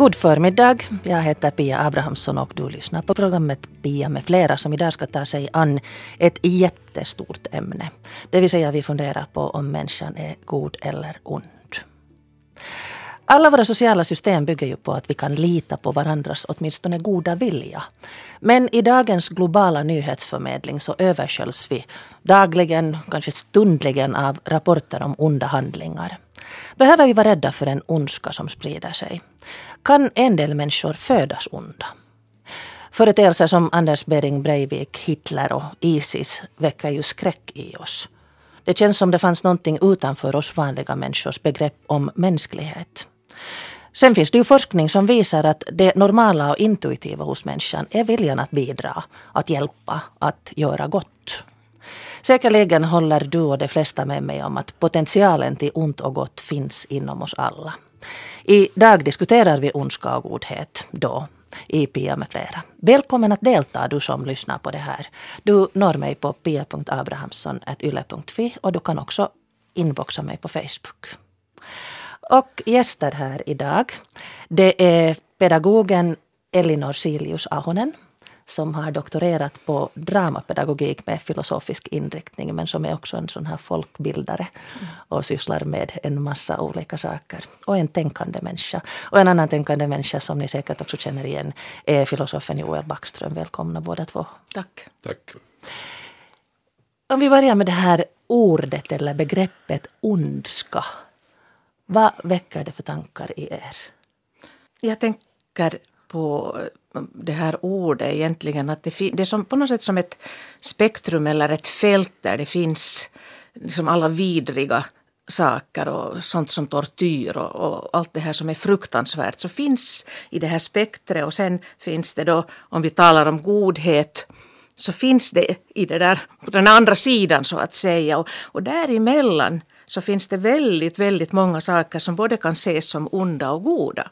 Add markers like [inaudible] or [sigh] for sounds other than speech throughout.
God förmiddag. Jag heter Pia Abrahamsson och du lyssnar på programmet Pia med flera som idag ska ta sig an ett jättestort ämne. Det vill säga vi funderar på om människan är god eller ond. Alla våra sociala system bygger ju på att vi kan lita på varandras åtminstone goda vilja. Men i dagens globala nyhetsförmedling så översköljs vi dagligen, kanske stundligen av rapporter om onda handlingar. Behöver vi vara rädda för en ondska som sprider sig? Kan en del människor födas onda? Företeelser som Anders Behring Breivik, Hitler och Isis väcker ju skräck i oss. Det känns som det fanns någonting utanför oss vanliga människors begrepp om mänsklighet. Sen finns det ju forskning som visar att det normala och intuitiva hos människan är viljan att bidra, att hjälpa, att göra gott. Säkerligen håller du och de flesta med mig om att potentialen till ont och gott finns inom oss alla. Idag diskuterar vi ondska och godhet då i Pia med flera. Välkommen att delta du som lyssnar på det här. Du når mig på pia.abrahamsson.yle.fi och du kan också inboxa mig på Facebook. Och gäster här idag, det är pedagogen Elinor Silius Ahonen som har doktorerat på dramapedagogik med filosofisk inriktning men som är också en sån här folkbildare och sysslar med en massa olika saker. Och en tänkande människa. Och en annan tänkande människa som ni säkert också känner igen är filosofen Joel Backström. Välkomna båda två. Tack. Tack. Om vi börjar med det här ordet eller begreppet ondska. Vad väcker det för tankar i er? Jag tänker på det här ordet egentligen att det, det är som, på något sätt som ett spektrum eller ett fält där det finns liksom alla vidriga saker och sånt som tortyr och, och, allt det här som är fruktansvärt så finns i det här spektret och sen finns det då om vi talar om godhet så finns det i det där på den andra sidan så att säga och, och däremellan så finns det väldigt, väldigt många saker som både kan ses som onda och goda.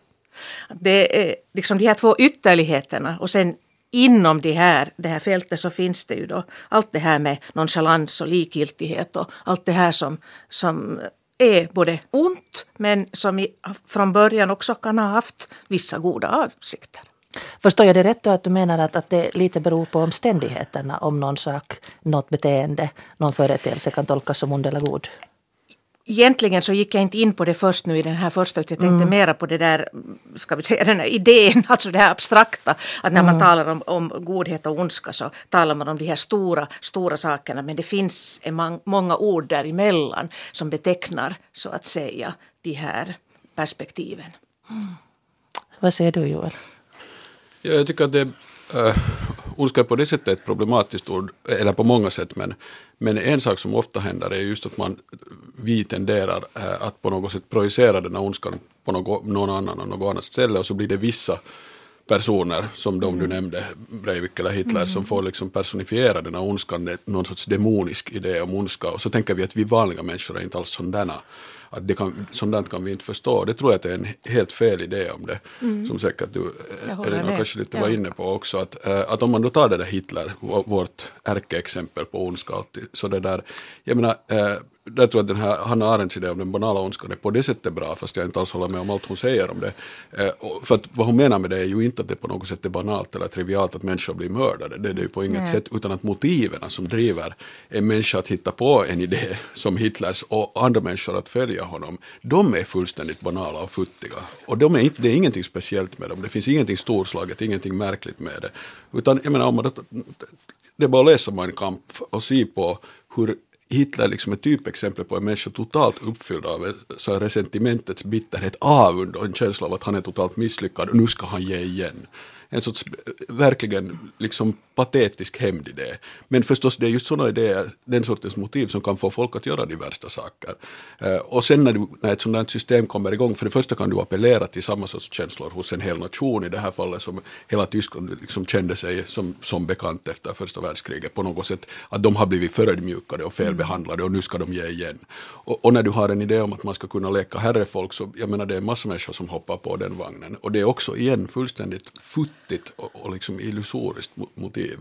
Det är liksom de här två ytterligheterna och sen inom det här, det här fältet så finns det ju då allt det här med nonchalans och likgiltighet och allt det här som, som är både ont men som i, från början också kan ha haft vissa goda avsikter. Förstår jag det rätt då att du menar att, att det lite beror på omständigheterna om någon sak, något beteende, någon företeelse kan tolkas som ond eller god? Egentligen så gick jag inte in på det först nu i den här första, utan jag tänkte mm. mera på det där, ska vi säga den här idén, [laughs] alltså det här abstrakta. Att när man mm. talar om, om godhet och ondska så talar man om de här stora, stora sakerna. Men det finns en många ord däremellan som betecknar, så att säga, de här perspektiven. Mm. Vad säger du Joel? Ja, jag tycker att det, äh, ondska är på det sättet ett problematiskt ord, eller på många sätt, men men en sak som ofta händer är just att man, vi tenderar äh, att på något sätt projicera den här ondskan på något, någon annan och något annat ställe och så blir det vissa personer som de du mm. nämnde, Breivik eller Hitler, mm. som får liksom personifiera den här ondskan, någon sorts demonisk idé om ondska och så tänker vi att vi vanliga människor är inte alls sådana att det kan, sådant kan vi inte förstå. Det tror jag att det är en helt fel idé om det. Mm. Som säkert du, Elina, kanske lite ja. var inne på också. Att, äh, att om man då tar det där Hitler, vårt ärkeexempel på ondska så det där, jag menar, jag tror att den här Hanna Arendts idé om den banala ondskan är på det sättet bra, fast jag inte alls håller med om allt hon säger om det. Eh, för att vad hon menar med det är ju inte att det på något sätt är banalt eller trivialt att människor blir mördade, det är det ju på inget Nej. sätt, utan att motiven som driver en människa att hitta på en idé [laughs] som Hitlers och andra människor att följa honom, de är fullständigt banala och futtiga. Och de är inte, det är ingenting speciellt med dem, det finns ingenting storslaget, ingenting märkligt med det. Utan jag menar, om man, det är bara att läsa Mein Kampf och se på hur Hitler liksom ett typexempel på en människa totalt uppfylld av så resentimentets bitterhet, avund och en känsla av att han är totalt misslyckad och nu ska han ge igen. En sorts verkligen liksom patetisk hämndidé. Men förstås det är just sådana idéer, den sortens motiv som kan få folk att göra de värsta saker. Eh, och sen när, du, när ett sådant system kommer igång, för det första kan du appellera till samma sorts känslor hos en hel nation, i det här fallet som hela Tyskland liksom kände sig som, som bekant efter första världskriget på något sätt, att de har blivit förödmjukade och felbehandlade och nu ska de ge igen. Och, och, när du har en idé om att man ska kunna leka herrefolk så, jag menar det är massor av människor som hoppar på den vagnen och det är också igen fullständigt futt fattigt och, och liksom illusoriskt motiv.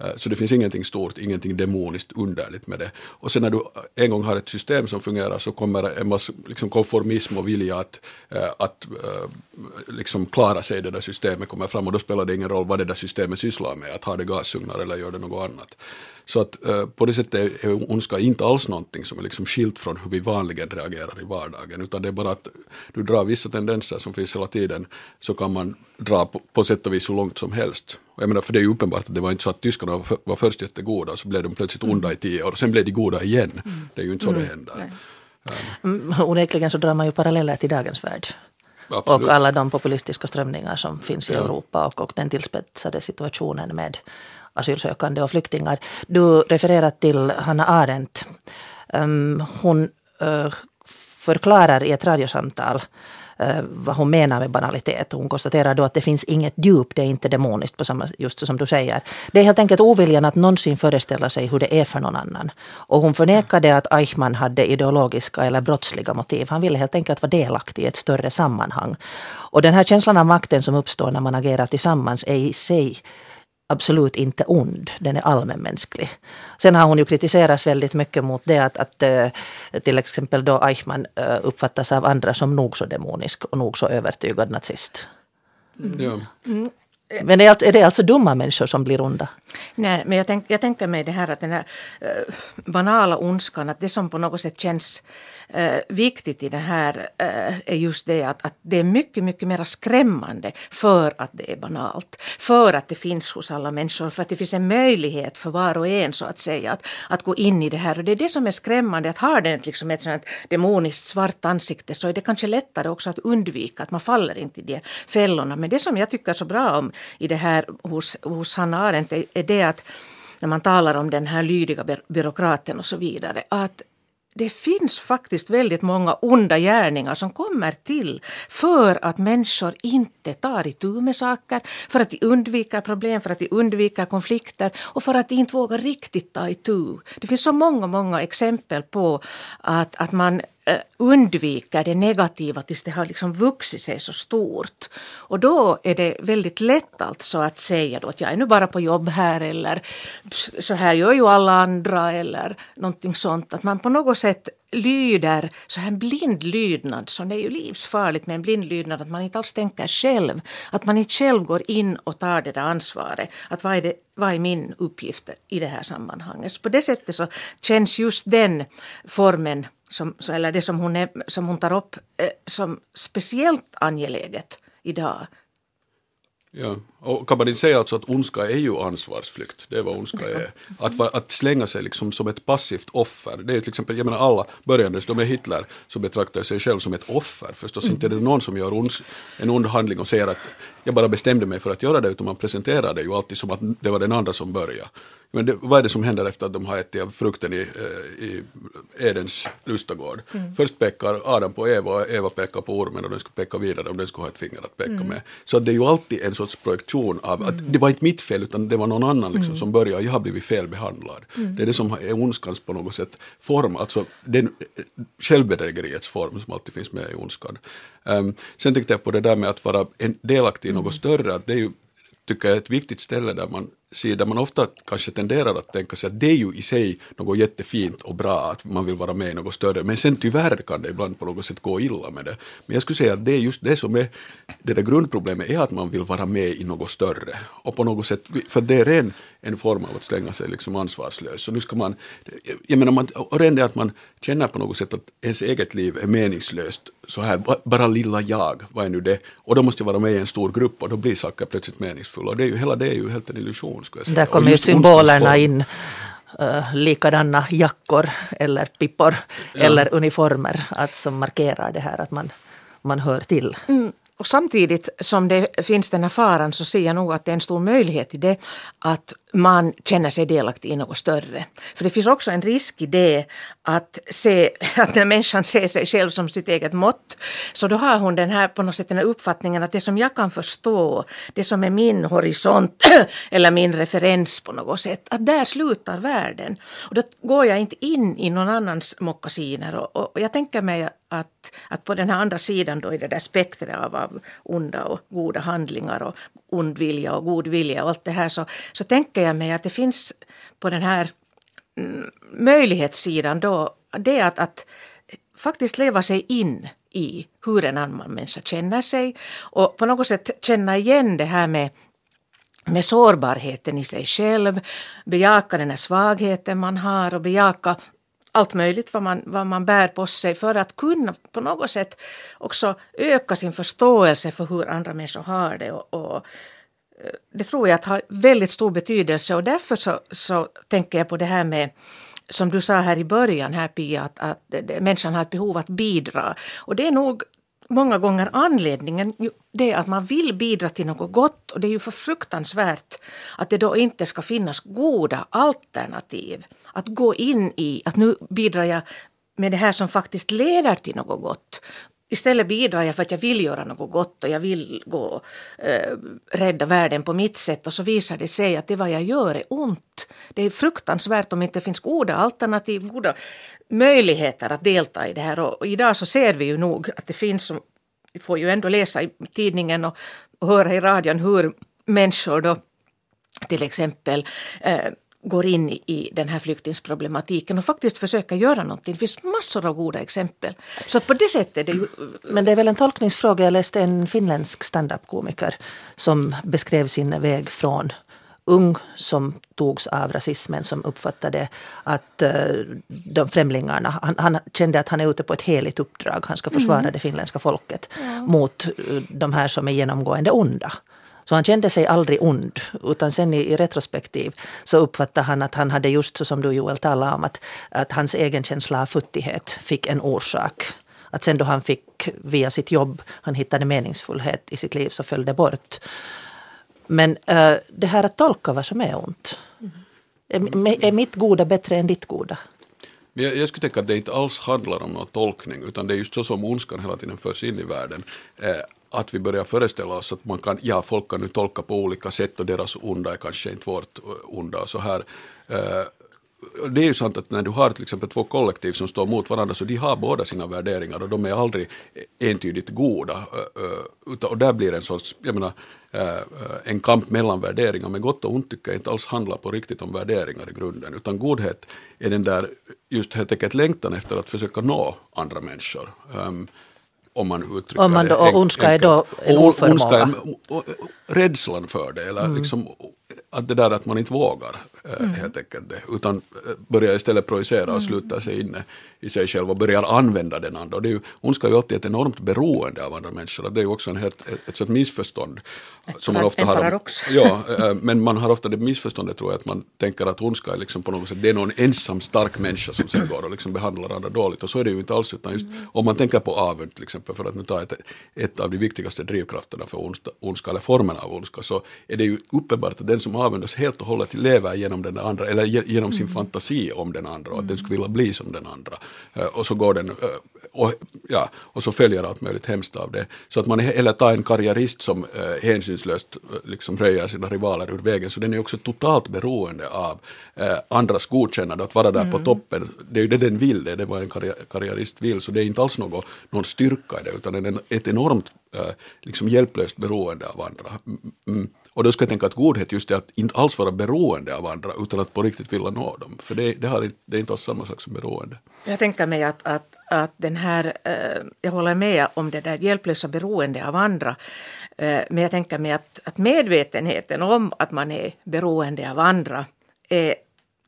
Eh, så det finns ingenting stort, ingenting demoniskt underligt med det. Och sen när du en gång har ett system som fungerar så kommer en massa liksom konformism och vilja att, eh, att eh, liksom klara sig i det där systemet kommer fram och då spelar det ingen roll vad det där systemet sysslar med, att ha det gasugnar eller gör det något annat. Så att på det sättet är ondska inte alls någonting som är liksom skilt från hur vi vanligen reagerar i vardagen, utan det är bara att du drar vissa tendenser som finns hela tiden, så kan man dra på, på sätt och vis hur långt som helst. Och jag menar, för det är ju uppenbart att det var inte så att tyskarna var, för, var först jättegoda och så blev de plötsligt onda mm. i tio år och sen blev de goda igen. Mm. Det är ju inte så mm. det händer. Um. Onekligen så drar man ju paralleller till dagens värld. Absolut. Och alla de populistiska strömningar som finns i ja. Europa och, och den tillspetsade situationen med asylsökande och flyktingar. Du refererar till Hanna Arendt. Um, hon uh, förklarar i ett radiosamtal Eh, vad hon menar med banalitet. Hon konstaterar då att det finns inget djup, det är inte demoniskt, på samma, just som du säger. Det är helt enkelt oviljan att någonsin föreställa sig hur det är för någon annan. Och hon förnekade att Eichmann hade ideologiska eller brottsliga motiv. Han ville helt enkelt vara delaktig i ett större sammanhang. Och den här känslan av makten som uppstår när man agerar tillsammans är i sig absolut inte ond, den är allmänmänsklig. Sen har hon ju kritiserats väldigt mycket mot det att, att eh, till exempel då Eichmann eh, uppfattas av andra som nog så demonisk och nog så övertygad nazist. Mm. Ja. Mm. Eh, men är, alltså, är det alltså dumma människor som blir onda? Nej, men jag, tänk, jag tänker mig det här att den här uh, banala ondskan, att det som på något sätt känns uh, viktigt i det här uh, är just det att, att det är mycket, mycket mer skrämmande för att det är banalt. För att det finns hos alla människor, för att det finns en möjlighet för var och en så att säga att, att gå in i det här. Och det är det som är skrämmande, att har den liksom ett sånt demoniskt svart ansikte så är det kanske lättare också att undvika, att man faller inte i de fällorna. Men det som jag tycker så bra om i det här hos, hos Hanna Arendt är, det att när man talar om den här lydiga byråkraten och så vidare, att det finns faktiskt väldigt många onda gärningar som kommer till för att människor inte tar itu med saker, för att de undviker problem, för att de undviker konflikter och för att de inte vågar riktigt ta itu. Det finns så många, många exempel på att, att man Eh, undviker det negativa tills det har liksom vuxit sig så stort. Och då är det väldigt lätt alltså att säga då att jag är nu bara på jobb här eller så här gör ju alla andra eller någonting sånt. Att man på något sätt lyder, så här blind lydnad, som det är ju livsfarligt med en blind lydnad, att man inte alls tänker själv. Att man inte själv går in och tar det där ansvaret. Att vad är, det, vad är min uppgift i det här sammanhanget? Så på det sättet så känns just den formen som, eller det som hon, är, som hon tar upp eh, som speciellt angeläget idag. Ja, och kan man inte säga alltså att ondska är ju ansvarsflykt, det är vad ondska är. Att, att slänga sig liksom som ett passivt offer, det är till exempel, jag menar alla börjandes, de är Hitler, som betraktar sig själv som ett offer. Förstås mm. inte är det någon som gör ons, en ond handling och säger att jag bara bestämde mig för att göra det, utan man presenterar det ju alltid som att det var den andra som började. Men det, vad är det som händer efter att de har ätit av frukten i, eh, i Edens lustagård? Mm. Först pekar Adam på Eva och Eva pekar på ormen och den ska peka vidare om den ska ha ett finger att peka mm. med. Så det är ju alltid en sorts projektion av att mm. det var inte mitt fel utan det var någon annan liksom, mm. som började, jag har blivit felbehandlad. Mm. Det är det som är ondskans på något sätt form, alltså den självbedrägeriets form som alltid finns med i ondskan. Um, sen tänkte jag på det där med att vara en delaktig i något mm. större, att det är ju tycker jag är ett viktigt ställe där man sida där man ofta kanske tenderar att tänka sig att det är ju i sig något jättefint och bra att man vill vara med i något större, men sen tyvärr kan det ibland på något sätt gå illa med det. Men jag skulle säga att det är just det som är det där grundproblemet är att man vill vara med i något större. Och på något sätt, för det är en, en form av att slänga sig liksom ansvarslös. Så nu ska man, jag menar, man, och redan det att man känner på något sätt att ens eget liv är meningslöst, så här, bara lilla jag, vad är nu det? Och då måste jag vara med i en stor grupp och då blir saker plötsligt meningsfulla. Och det är ju, hela det är ju helt en illusion. Skulle jag säga. Där kommer ju symbolerna in. Uh, likadana jackor eller pippor ja. eller uniformer att, som markerar det här att man, man hör till. Mm. Och samtidigt som det finns den här faran så ser jag nog att det är en stor möjlighet i det att man känner sig delaktig i något större. För det finns också en risk i det att, se, [laughs] att när människan ser sig själv som sitt eget mått så då har hon den här, på något sätt den här uppfattningen att det som jag kan förstå, det som är min horisont [clears throat] eller min referens på något sätt, att där slutar världen. Och då går jag inte in i någon annans mockasiner och, och jag tänker mig att, att på den här andra sidan då i det där spektret av, av onda och goda handlingar och ond vilja och god vilja och allt det här så, så tänker jag mig att det finns på den här mm, möjlighetssidan då det att, att faktiskt leva sig in i hur en annan människa känner sig och på något sätt känna igen det här med med sårbarheten i sig själv, bejaka den här svagheten man har och bejaka allt möjligt vad man, vad man bär på sig för att kunna på något sätt också öka sin förståelse för hur andra människor har det. Och, och Eh, det tror jag att har väldigt stor betydelse och därför så, så tänker jag på det här med som du sa här i början, här Pia, att, att människan har ett behov att bidra. Och det är nog många gånger anledningen det är att man vill bidra till något gott och det är ju för fruktansvärt att det då inte ska finnas goda alternativ. Att gå in i att nu bidrar jag med det här som faktiskt leder till något gott. Istället bidrar jag för att jag vill göra något gott och jag vill gå eh, rädda världen på mitt sätt och så visar det sig att det vad jag gör är ont. Det är fruktansvärt om det inte finns goda alternativ, goda möjligheter att delta i det här. Och, och idag så ser vi ju nog att det finns, vi får ju ändå läsa i tidningen och, och höra i radion hur människor då till exempel eh, går in i den här flyktingsproblematiken och faktiskt försöker göra någonting. Det finns massor av goda exempel. Så på det sättet det ju... Men det är väl en tolkningsfråga. Jag läste en finländsk standup-komiker som beskrev sin väg från ung som togs av rasismen som uppfattade att uh, de främlingarna, han, han, kände att han är ute på ett heligt uppdrag. Han ska försvara mm. det finländska folket ja. mot uh, de här som är genomgående onda. Så han kände sig aldrig ond, utan sen i, i retrospektiv så uppfattade han att han hade just så som du Joel talade om, att, att hans egen känsla av futtighet fick en orsak. Att sen då han fick via sitt jobb, han hittade meningsfullhet i sitt liv så föll det bort. Men äh, det här att tolka vad som är ont. Mm. Är, är mitt goda bättre än ditt goda? Jag, jag skulle tänka att det inte alls handlar om någon tolkning utan det är just så som ondskan hela tiden förs in i världen. Eh, att vi börjar föreställa oss att man kan, ja folk kan nu tolka på olika sätt och deras onda är kanske inte vårt eh, onda och så här. Eh, det är ju sant att när du har till exempel två kollektiv som står mot varandra så de har båda sina värderingar och de är aldrig entydigt goda. Eh, och där blir en sorts, jag menar, en kamp mellan värderingar. Men gott och ont tycker jag inte alls handlar på riktigt om värderingar i grunden. Utan godhet är den där just helt enkelt längtan efter att försöka nå andra människor. Ehm, om man uttrycker om man då, och ondska är då en oförmåga? rädslan för det, eller mm. liksom, att det där att man inte vågar eh, mm. helt enkelt det, utan eh, börjar istället projicera och mm. sluta sig inne i sig själv och börjar använda den andra. Och det är ju, ondska är ju alltid ett enormt beroende av andra människor, det är ju också en helt, ett, ett missförstånd. Ett, som man ofta en har, paradox. Ja, [laughs] eh, men man har ofta det missförståndet tror jag att man tänker att ondska är liksom på något sätt, det är någon ensam stark människa som sen går och liksom behandlar andra dåligt och så är det ju inte alls utan just mm. om man tänker på avund till exempel för att nu ta ett, ett av de viktigaste drivkrafterna för ondska, ondska eller formen av ondska så är det ju uppenbart att den som avundas helt och hållet lever genom den andra eller genom sin mm. fantasi om den andra och att den skulle vilja bli som den andra. Eh, och så går den eh, och, ja, och så följer allt möjligt hemskt av det. Så att man eller tar en karriärist som eh, hänsynslöst liksom röjer sina rivaler ur vägen så den är också totalt beroende av andras godkännande, att vara där mm. på toppen. Det är ju det den vill, det är vad en karriär, karriärist vill, så det är inte alls något, någon styrka i det utan det är ett enormt liksom hjälplöst beroende av andra. Mm. Och då ska jag tänka att godhet just är att inte alls vara beroende av andra utan att på riktigt vilja nå dem. För det, det, har, det är inte alls samma sak som beroende. Jag tänker mig att, att, att den här, eh, jag håller med om det där hjälplösa beroende av andra. Eh, men jag tänker mig att, att medvetenheten om att man är beroende av andra är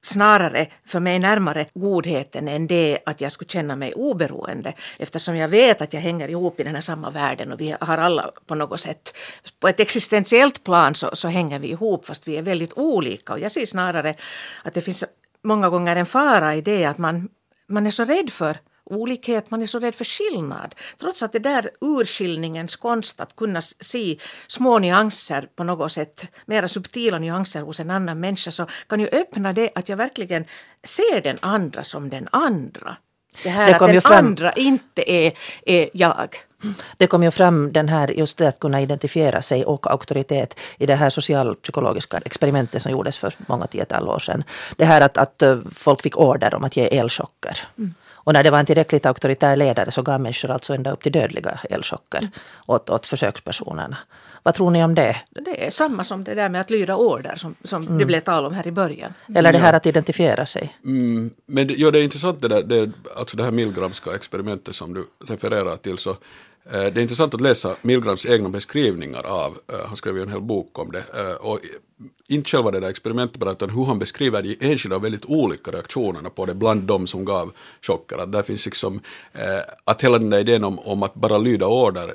snarare för mig närmare godheten än det att jag skulle känna mig oberoende eftersom jag vet att jag hänger ihop i den här samma världen och vi har alla på något sätt på ett existentiellt plan så, så hänger vi ihop fast vi är väldigt olika. Och jag ser snarare att det finns många gånger en fara i det att man, man är så rädd för olikhet, man är så rädd för skillnad. Trots att det där urskiljningens konst att kunna se små nyanser på något sätt, mera subtila nyanser hos en annan människa så kan ju öppna det att jag verkligen ser den andra som den andra. Det här det att den fram... andra inte är, är jag. Det kom ju fram den här, just det att kunna identifiera sig och auktoritet i det här socialpsykologiska experimentet som gjordes för många tiotal år sedan. Det här att, att folk fick order om att ge elchocker. Mm. Och när det var en tillräckligt auktoritär ledare så gav människor alltså ända upp till dödliga elchocker Mm. åt, åt försökspersonerna. Vad tror ni om det? Det är samma som det där med att lyda order som, som det blev tal om här i början. Eller det här att identifiera sig? Mm, men det, ja, det är intressant det där, det, alltså det här Milgramska experimentet som du refererar till. Så, Eh, det är intressant att läsa Milgrams egna beskrivningar av, eh, han skrev ju en hel bok om det, eh, och inte själva det där experimentet bara, utan hur han beskriver de enskilda och väldigt olika reaktionerna på det bland de som gav chocker. Att där finns liksom, att hela den där idén om, om att bara lyda order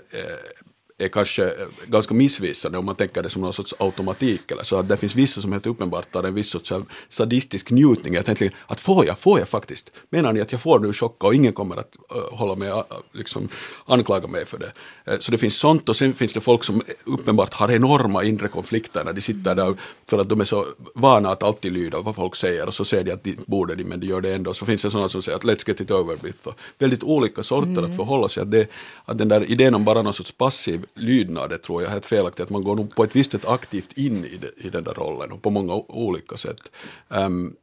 är kanske eh, ganska missvisande om man tänker det som någon sorts automatik eller så att det finns vissa som helt uppenbart har en viss sorts sadistisk njutning att äntligen, att får jag, får jag faktiskt? Menar ni att jag får nu chocka och ingen kommer att uh, hålla med, uh, liksom anklaga mig för det? Uh, så det finns sånt och sen finns det folk som uppenbart har enorma inre konflikter när de sitter där för att de är så vana att alltid lyda vad folk säger och så säger de att de borde de men de gör det ändå. Så finns det sådana som säger att let's get it over with. Och väldigt olika sorter att förhålla sig. Att, det, att den där idén om bara någon sorts passiv lydnad det tror jag är helt felaktigt. Att man går nog på ett visst sätt aktivt in i, det, i den där rollen och på många olika sätt. Um,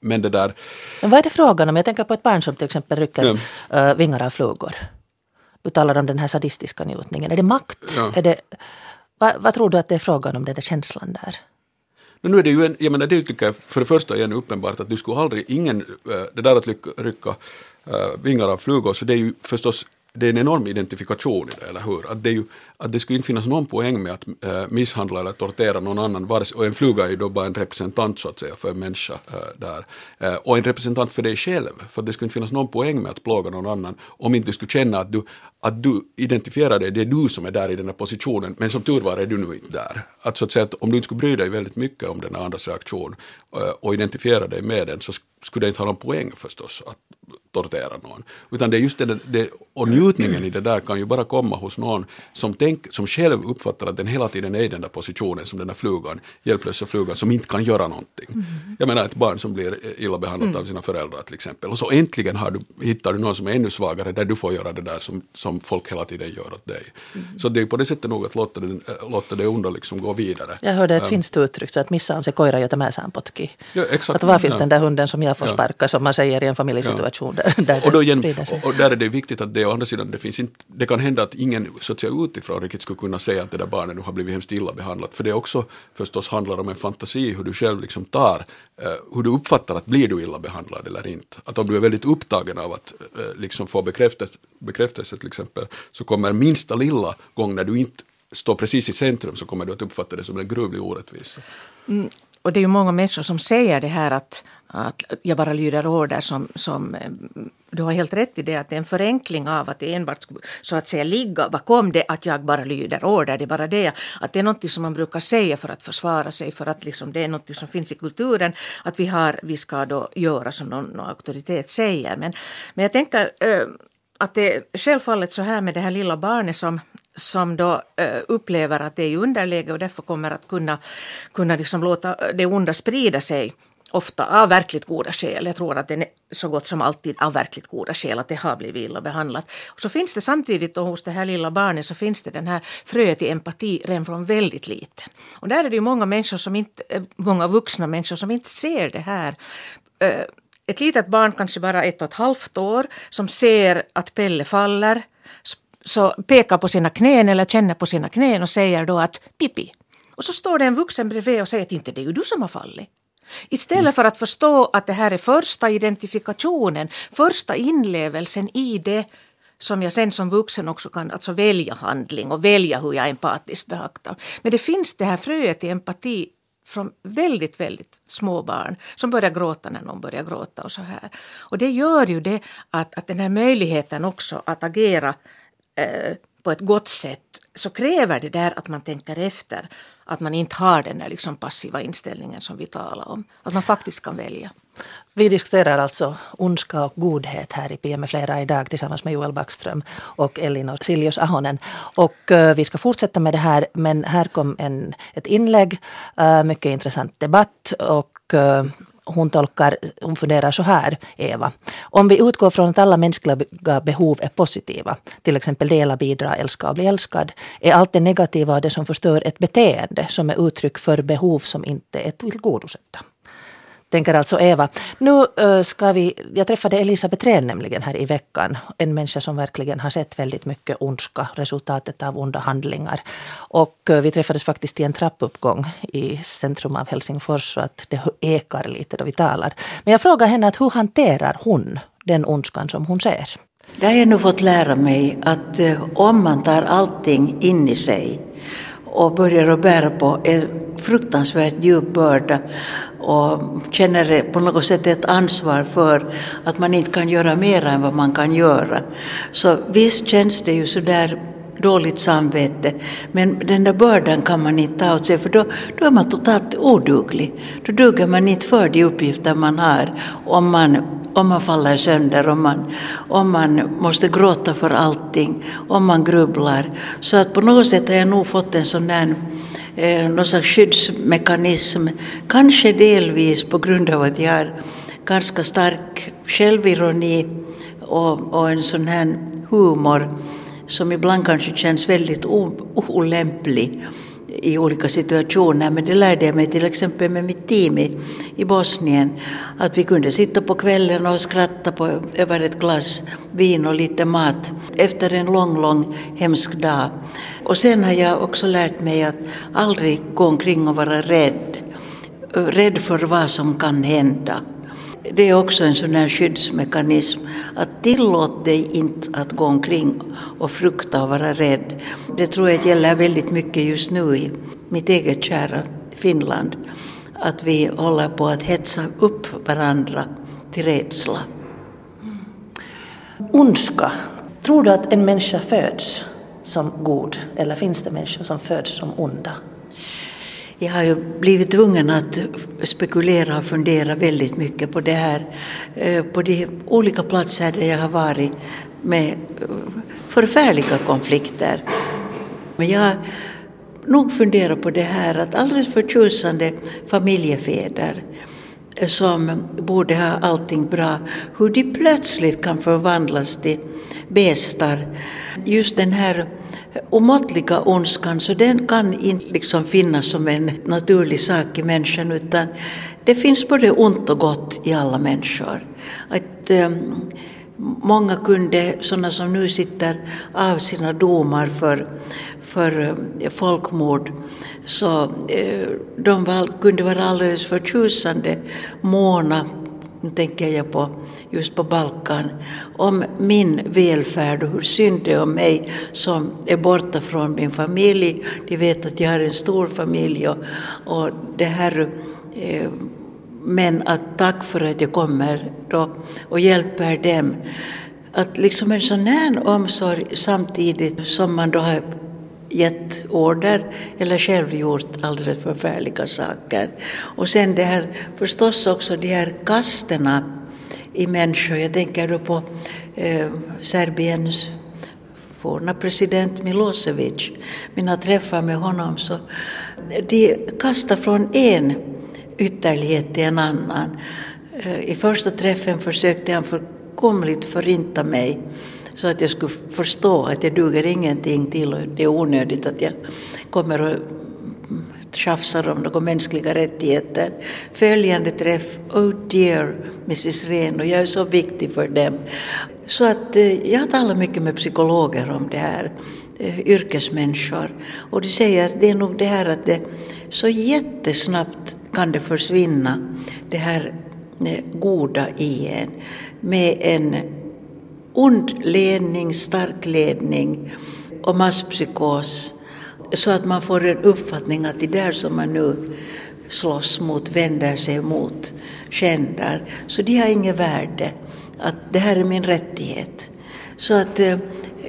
men det där, Men vad är det frågan om? Jag tänker på ett barn som till exempel rycker Ja. eh, vingar av flugor. Du talar om den här sadistiska njutningen. Är det makt? Ja. Är det, vad, vad tror du att det är frågan om, den där känslan där? Men nu är det ju en, jag menar det tycker jag för det första igen uppenbart att du skulle aldrig, ingen, eh, det där att rycka, rycka uh, vingar av flugor, så det är ju förstås det är en enorm identifikation i det, eller hur? Att det, ju, att det skulle inte finnas någon poäng med att äh, misshandla eller tortera någon annan, och en fluga är ju då bara en representant så att säga för en människa äh, där. äh, och en representant för dig själv, för det skulle inte finnas någon poäng med att plåga någon annan om inte du skulle känna att du, att du identifierar dig, det är du som är där i den här positionen, men som tur var är du nu inte där. Att så att säga att om du inte skulle bry dig väldigt mycket om den här andras reaktion och identifiera dig med den så skulle det inte ha någon poäng förstås att tortera någon. Utan det är just det, det och njutningen i det där kan ju bara komma hos någon som, tänk, som själv uppfattar att den hela tiden är i den där positionen som den där flugan, hjälplösa flugan som inte kan göra någonting. Jag menar ett barn som blir illa behandlat av sina föräldrar till exempel. Och så äntligen har du, hittar du någon som är ännu svagare där du får göra det där som, som folk hela tiden gör åt dig. Så det är på det sättet nog att låta det, äh, låta det onda liksom gå vidare. Jag hörde ett Ähm, finskt uttryck, så att missaan se koira, jota mä saan potki. Ja, exakt. Att var finns Ja. den där hunden som jag får Ja. sparka, som man säger i en familjesituation där, [laughs] där och, då igen, och, och där är det viktigt att det å andra sidan, det, finns inte, det kan hända att ingen så att säga, utifrån riktigt skulle kunna säga att det där barnet nu har blivit hemskt illa behandlat. För det också förstås handlar om en fantasi hur du själv liksom tar, eh, hur du uppfattar att blir du illa behandlad eller inte. Att om du är väldigt upptagen av att eh, liksom få bekräftelse, bekräftelse till exempel, så kommer minsta lilla gång när du inte står precis i centrum så kommer du att uppfatta det som en gruvlig orättvisa. Och det är ju många människor som säger det här att, att jag bara lyder order som, som eh, du har helt rätt i det att det är en förenkling av att det enbart skulle så att säga ligga bakom det att jag bara lyder order. Det är bara det att det är något som man brukar säga för att försvara sig för att liksom det är något som finns i kulturen att vi, har, vi ska då göra som någon, någon auktoritet säger. Men, men jag tänker eh, att det är självfallet så här med det här lilla barnet som, som då eh, upplever att det är i underläge och därför kommer att kunna, kunna liksom låta det onda sprida sig ofta av verkligt goda skäl. Jag tror att det är så gott som alltid av verkligt goda skäl att det har blivit illa behandlat. Och så finns det samtidigt då hos det här lilla barnet så finns det den här fröet till empati redan från väldigt liten. Och där är det ju många människor som inte, eh, många vuxna människor som inte ser det här eh, ett litet barn, kanske bara ett och ett halvt år, som ser att Pelle faller, så pekar på sina knän eller känner på sina knän och säger då att Pippi. Och så står det en vuxen bredvid och säger att inte det är ju du som har fallit. Istället för att förstå att det här är första identifikationen, första inlevelsen i det som jag sen som vuxen också kan alltså välja handling och välja hur jag empatiskt beaktar. Men det finns det här fröet till empati från väldigt, väldigt små barn som börjar gråta när någon börjar gråta och så här. Och det gör ju det att, att den här möjligheten också att agera eh, på ett gott sätt så kräver det där att man tänker efter. Att man inte har den där liksom passiva inställningen som vi talar om. Att man faktiskt kan välja. Vi diskuterar alltså ondska och godhet här i Pia med flera idag tillsammans med Joel Backström och Elinor Siljus Ahonen. Och eh, vi ska fortsätta med det här men här kom en, ett inlägg, eh, mycket intressant debatt och eh, hon tolkar, hon funderar så här, Eva. Om vi utgår från att alla mänskliga behov är positiva, till exempel dela, bidra, älska och bli älskad, är allt det negativa det som förstör ett beteende som är uttryck för behov som inte är tillgodosedda tänker alltså Eva. Nu eh, ska vi, jag träffade Elisabeth Rehn nämligen här i veckan. En människa som verkligen har sett väldigt mycket ondska, resultatet av onda handlingar. Och eh, vi träffades faktiskt i en trappuppgång i centrum av Helsingfors så att det ekar lite då vi talar. Men jag frågade henne att hur hanterar hon den ondskan som hon ser? Det har jag nu fått lära mig att eh, om man tar allting in i sig och börjar att bära på en fruktansvärt djup börda och känner på något sätt ett ansvar för att man inte kan göra mer än vad man kan göra. Så visst känns det ju sådär dåligt samvete. Men den där bördan kan man inte ta åt sig för då, då är man totalt oduglig. Då duger man inte för de uppgifter man har om man, om man faller sönder, om man, om man måste gråta för allting, om man grubblar. Så att på något sätt har jag nog fått en sån där eh, någon slags skyddsmekanism. Kanske delvis på grund av att jag har ganska stark självironi och, och en sån här humor som ibland kanske känns väldigt olämplig i olika situationer. Men det lärde jag mig till exempel med mitt team i, i Bosnien. Att vi kunde sitta på kvällen och skratta på, över ett glas vin och lite mat efter en lång, lång hemsk dag. Och sen har jag också lärt mig att aldrig gå omkring och vara rädd. Rädd för vad som kan hända. Det är också en sån här skyddsmekanism. Att tillåt dig inte att gå omkring och frukta och vara rädd. Det tror jag gäller väldigt mycket just nu i mitt eget kära Finland. Att vi håller på att hetsa upp varandra till rädsla. Mm. Ondska. Tror du att en människa föds som god eller finns det människor som föds som onda? Jag har ju blivit tvungen att spekulera och fundera väldigt mycket på det här. Eh, på de olika platser där jag har varit med eh, förfärliga konflikter. Men jag har nog funderat på det här att alldeles förtjusande familjefäder eh, som borde ha allting bra, hur de plötsligt kan förvandlas till bestar. Just den här omåttliga ondskan, så den kan inte liksom finnas som en naturlig sak i människan, utan det finns både ont och gott i alla människor. Att, um, många kunde, sådana som nu sitter av sina domar för, för uh, folkmord, så uh, de var, kunde vara alldeles förtjusande, måna nu tänker jag på just på Balkan, om min välfärd och hur synd det är om mig som är borta från min familj. De vet att jag har en stor familj och, och det här eh, men att tack för att jag kommer då och hjälper dem. Att liksom en sån här omsorg samtidigt som man då har gett order eller själv gjort alldeles förfärliga saker. Och sen det här förstås också de här kasterna i människor. Jag tänker då på eh, Serbiens forna president Milosevic. Mina träffar med honom så de kastar från en ytterlighet till en annan. Eh, I första träffen försökte han fullkomligt förinta mig så att jag skulle förstå att jag duger ingenting till och det är onödigt att jag kommer och tjafsar om några mänskliga rättigheter. Följande träff, oh dear Mrs Rehn, och jag är så viktig för dem. Så att eh, jag har talat mycket med psykologer om det här, eh, yrkesmänniskor, och de säger att det är nog det här att det så jättesnabbt kan det försvinna, det här eh, goda i en, med en ond ledning, stark ledning och masspsykos så att man får en uppfattning att det där som man nu slåss mot, vänder sig mot, skändar, så de har inget värde. Att det här är min rättighet. Så att eh,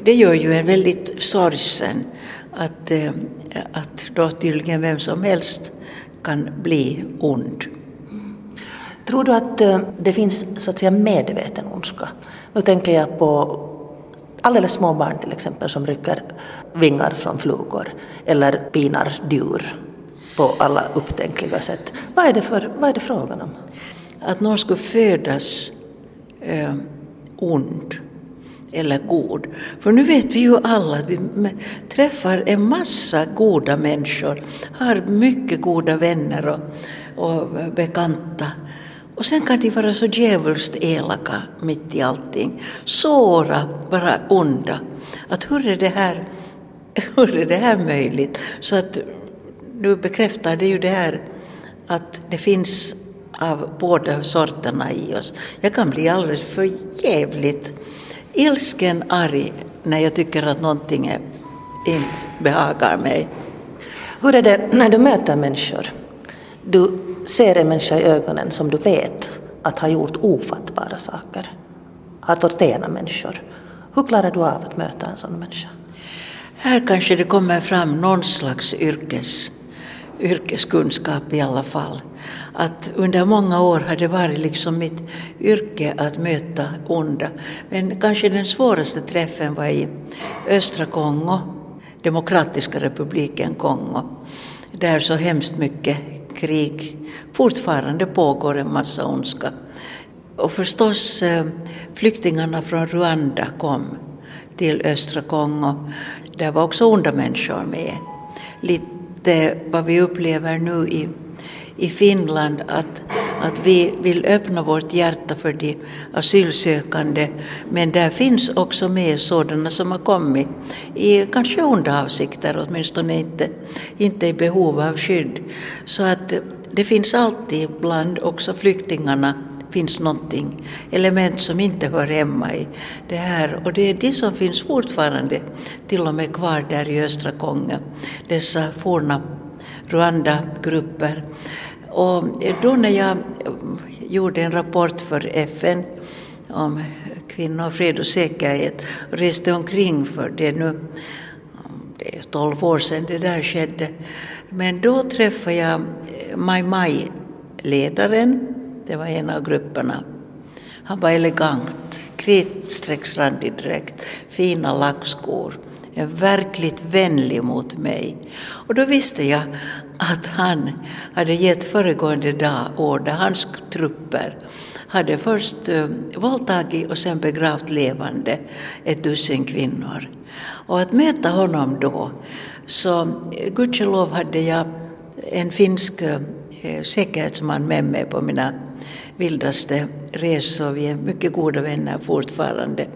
det gör ju en väldigt sorgsen att, eh, att då tydligen vem som helst kan bli ond. Tror du att eh, det finns så att säga medveten ondska? Nu tänker jag på alldeles små barn till exempel som rycker vingar från flugor eller pinar djur på alla upptänkliga sätt. Vad är det, för, vad är det frågan om? Att någon skulle födas eh, ond eller god. För nu vet vi ju alla att vi träffar en massa goda människor, har mycket goda vänner och, och bekanta. Och sen kan de vara så djävulskt elaka mitt i allting. Såra, vara onda. Att hur är det här, [laughs] hur är det här möjligt? Så att nu bekräftar det ju det här att det finns av båda sorterna i oss. Jag kan bli alldeles för jävligt ilsken, arg när jag tycker att någonting är, inte behagar mig. Hur är det när du möter människor? Du ser en människa i ögonen som du vet att har gjort ofattbara saker, har torterat människor. Hur klarar du av att möta en sån människa? Här kanske det kommer fram någon slags yrkes, yrkeskunskap i alla fall. Att under många år har det varit liksom mitt yrke att möta onda. Men kanske den svåraste träffen var i östra Kongo, Demokratiska republiken Kongo, där så hemskt mycket krig fortfarande pågår en massa ondska. Och förstås eh, flyktingarna från Rwanda kom till östra Kongo. Där var också onda människor med. Lite vad vi upplever nu i, i Finland att, att vi vill öppna vårt hjärta för de asylsökande men där finns också med sådana som har kommit i kanske onda avsikter, åtminstone inte, inte i behov av skydd. Så att det finns alltid bland också flyktingarna finns någonting, element som inte hör hemma i det här. Och det är det som finns fortfarande till och med kvar där i östra Kongo, dessa forna Rwanda-grupper. Och då när jag um, gjorde en rapport för FN om kvinnor, fred och säkerhet och reste omkring för det nu, um, det är 12 år sedan det där skedde, men då träffade jag eh, Mai Mai-ledaren, det var en av grupperna. Han var elegant, kritstrecksrandig dräkt, fina lackskor, en verkligt vänlig mot mig. Och då visste jag att han hade gett föregående dag order, hans trupper hade först eh, våldtagit och sen begravt levande ett dussin kvinnor. Och att möta honom då, så eh, gudskelov hade jag en finsk eh, eh, säkerhetsman med mig på mina vildaste resor. Vi är mycket goda vänner fortfarande.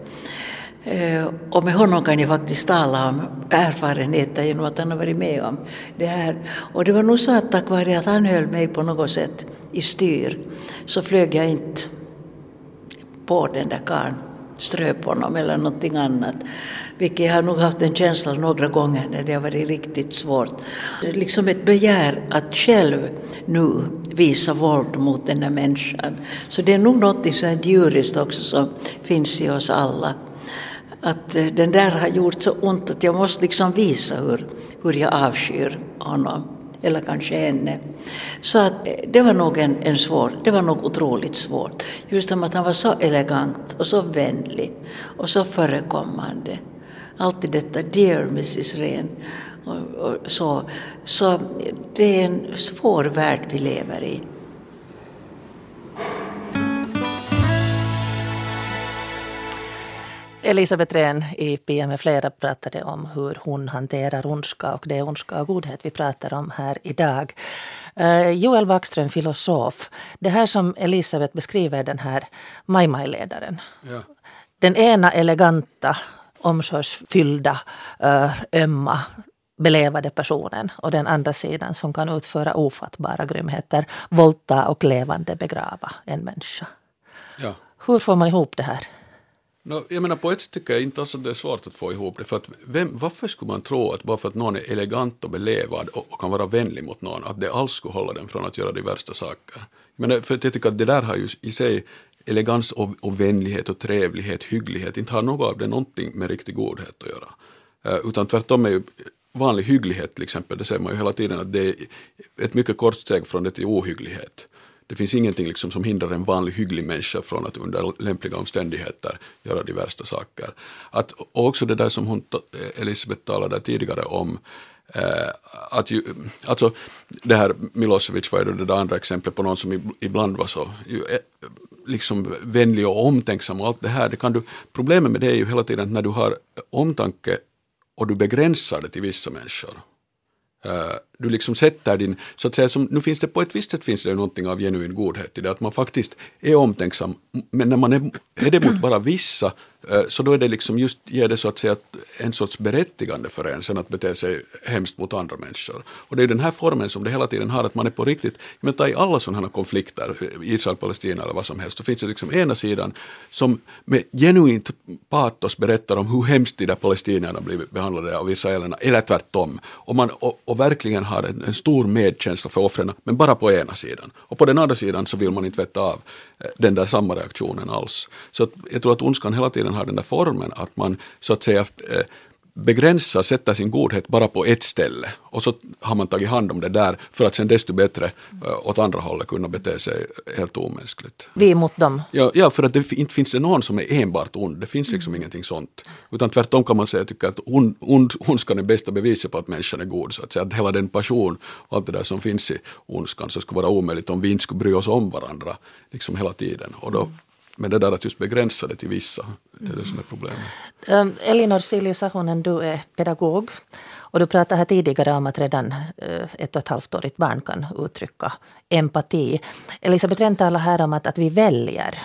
Eh, och med honom kan jag faktiskt tala om erfarenheter genom att han har varit med om det här. Och det var nog så att tack vare att han höll mig på något sätt i styr så flög jag inte på den där karln, ströp honom eller någonting annat. Vilket jag har nog haft en känsla några gånger när det har varit riktigt svårt. Det är liksom ett begär att själv nu visa våld mot den här människan. Så det är nog något så djuriskt också som finns i oss alla. Att eh, den där har gjort så ont att jag måste liksom visa hur, hur jag avskyr honom. Eller kanske henne. Så att eh, det var nog en, en svår, det var nog otroligt svårt. Just som att han var så elegant och så vänlig och så förekommande alltid detta Dear Mrs Rehn. Och, och så, så eh, det är en svår värld vi lever i. Elisabeth Rehn i Pia med flera pratade om hur hon hanterar ondska och det är ondska och godhet vi pratar om här idag. Uh, Joel Backström, filosof. Det här som Elisabeth beskriver, den här Maj-Maj-ledaren. Ja. Den ena eleganta omsorgsfyllda, ömma, belevade personen och den andra sidan som kan utföra ofattbara grymheter, våldta och levande begrava en människa. Ja. Hur får man ihop det här? No, jag menar på ett sätt tycker jag inte alls att det är svårt att få ihop det. För att vem, varför skulle man tro att bara för att någon är elegant och belevad och, och kan vara vänlig mot någon, att det alls skulle hålla den från att göra de värsta saker? Men för att jag tycker att det där har ju i sig elegans och, och vänlighet och trevlighet, hygglighet, inte har något av det någonting med riktig godhet att göra. Uh, utan tvärtom är ju vanlig hygglighet till exempel, det ser man ju hela tiden att det är ett mycket kort steg från det till ohygglighet. Det finns ingenting liksom som hindrar en vanlig hygglig människa från att under lämpliga omständigheter göra de värsta saker. Att, och också det där som hon, Elisabeth talade tidigare om, eh, att ju, alltså det här Milosevic var ju det där andra exemplet på någon som ibland var så ju, eh, liksom vänlig och omtänksam och allt det här. Det kan du, problemet med det är ju hela tiden att när du har omtanke och du begränsar det till vissa människor, Eh, du liksom sätter din, så att säga, som, nu finns det på ett visst sätt finns det någonting av genuin godhet i det, att man faktiskt är omtänksam, men när man är, är det mot bara vissa eh, så då är det liksom just, ger det så att säga en sorts berättigande för en sen att bete sig hemskt mot andra människor. Och det är den här formen som det hela tiden har, att man är på riktigt, men ta i alla sådana här konflikter, Israel, Palestina eller vad som helst, så finns det liksom ena sidan som med genuint patos berättar om hur hemskt de där palestinierna blivit behandlade av israelerna, eller tvärtom. Och, man, och, och verkligen har en, en, stor medkänsla för offren, men bara på ena sidan. Och på den andra sidan så vill man inte veta av eh, den där samma reaktionen alls. Så jag tror att ondskan hela tiden har den där formen att man så att säga eh, eh, begränsar, sätter sin godhet bara på ett ställe och så har man tagit hand om det där för att sen desto bättre uh, åt andra hållet kunna bete sig helt omänskligt. Vi mot dem? Ja, ja för att det inte finns det någon som är enbart ond, det finns liksom mm. ingenting sånt. Utan tvärtom kan man säga tycka att ond, ond, ondskan är bästa beviset på att människan är god. Så att säga att hela den passion och allt det där som finns i ondskan så skulle vara omöjligt om vi inte skulle bry oss om varandra liksom hela tiden. Och då men det där att just begränsa det till vissa, det är det som är problemet. Um, Elinor Silju Sahonen, du är pedagog. Och du pratade här tidigare om att redan eh, ett och ett halvt årigt barn kan uttrycka empati. Elisabeth Rehn talar här om att, att vi väljer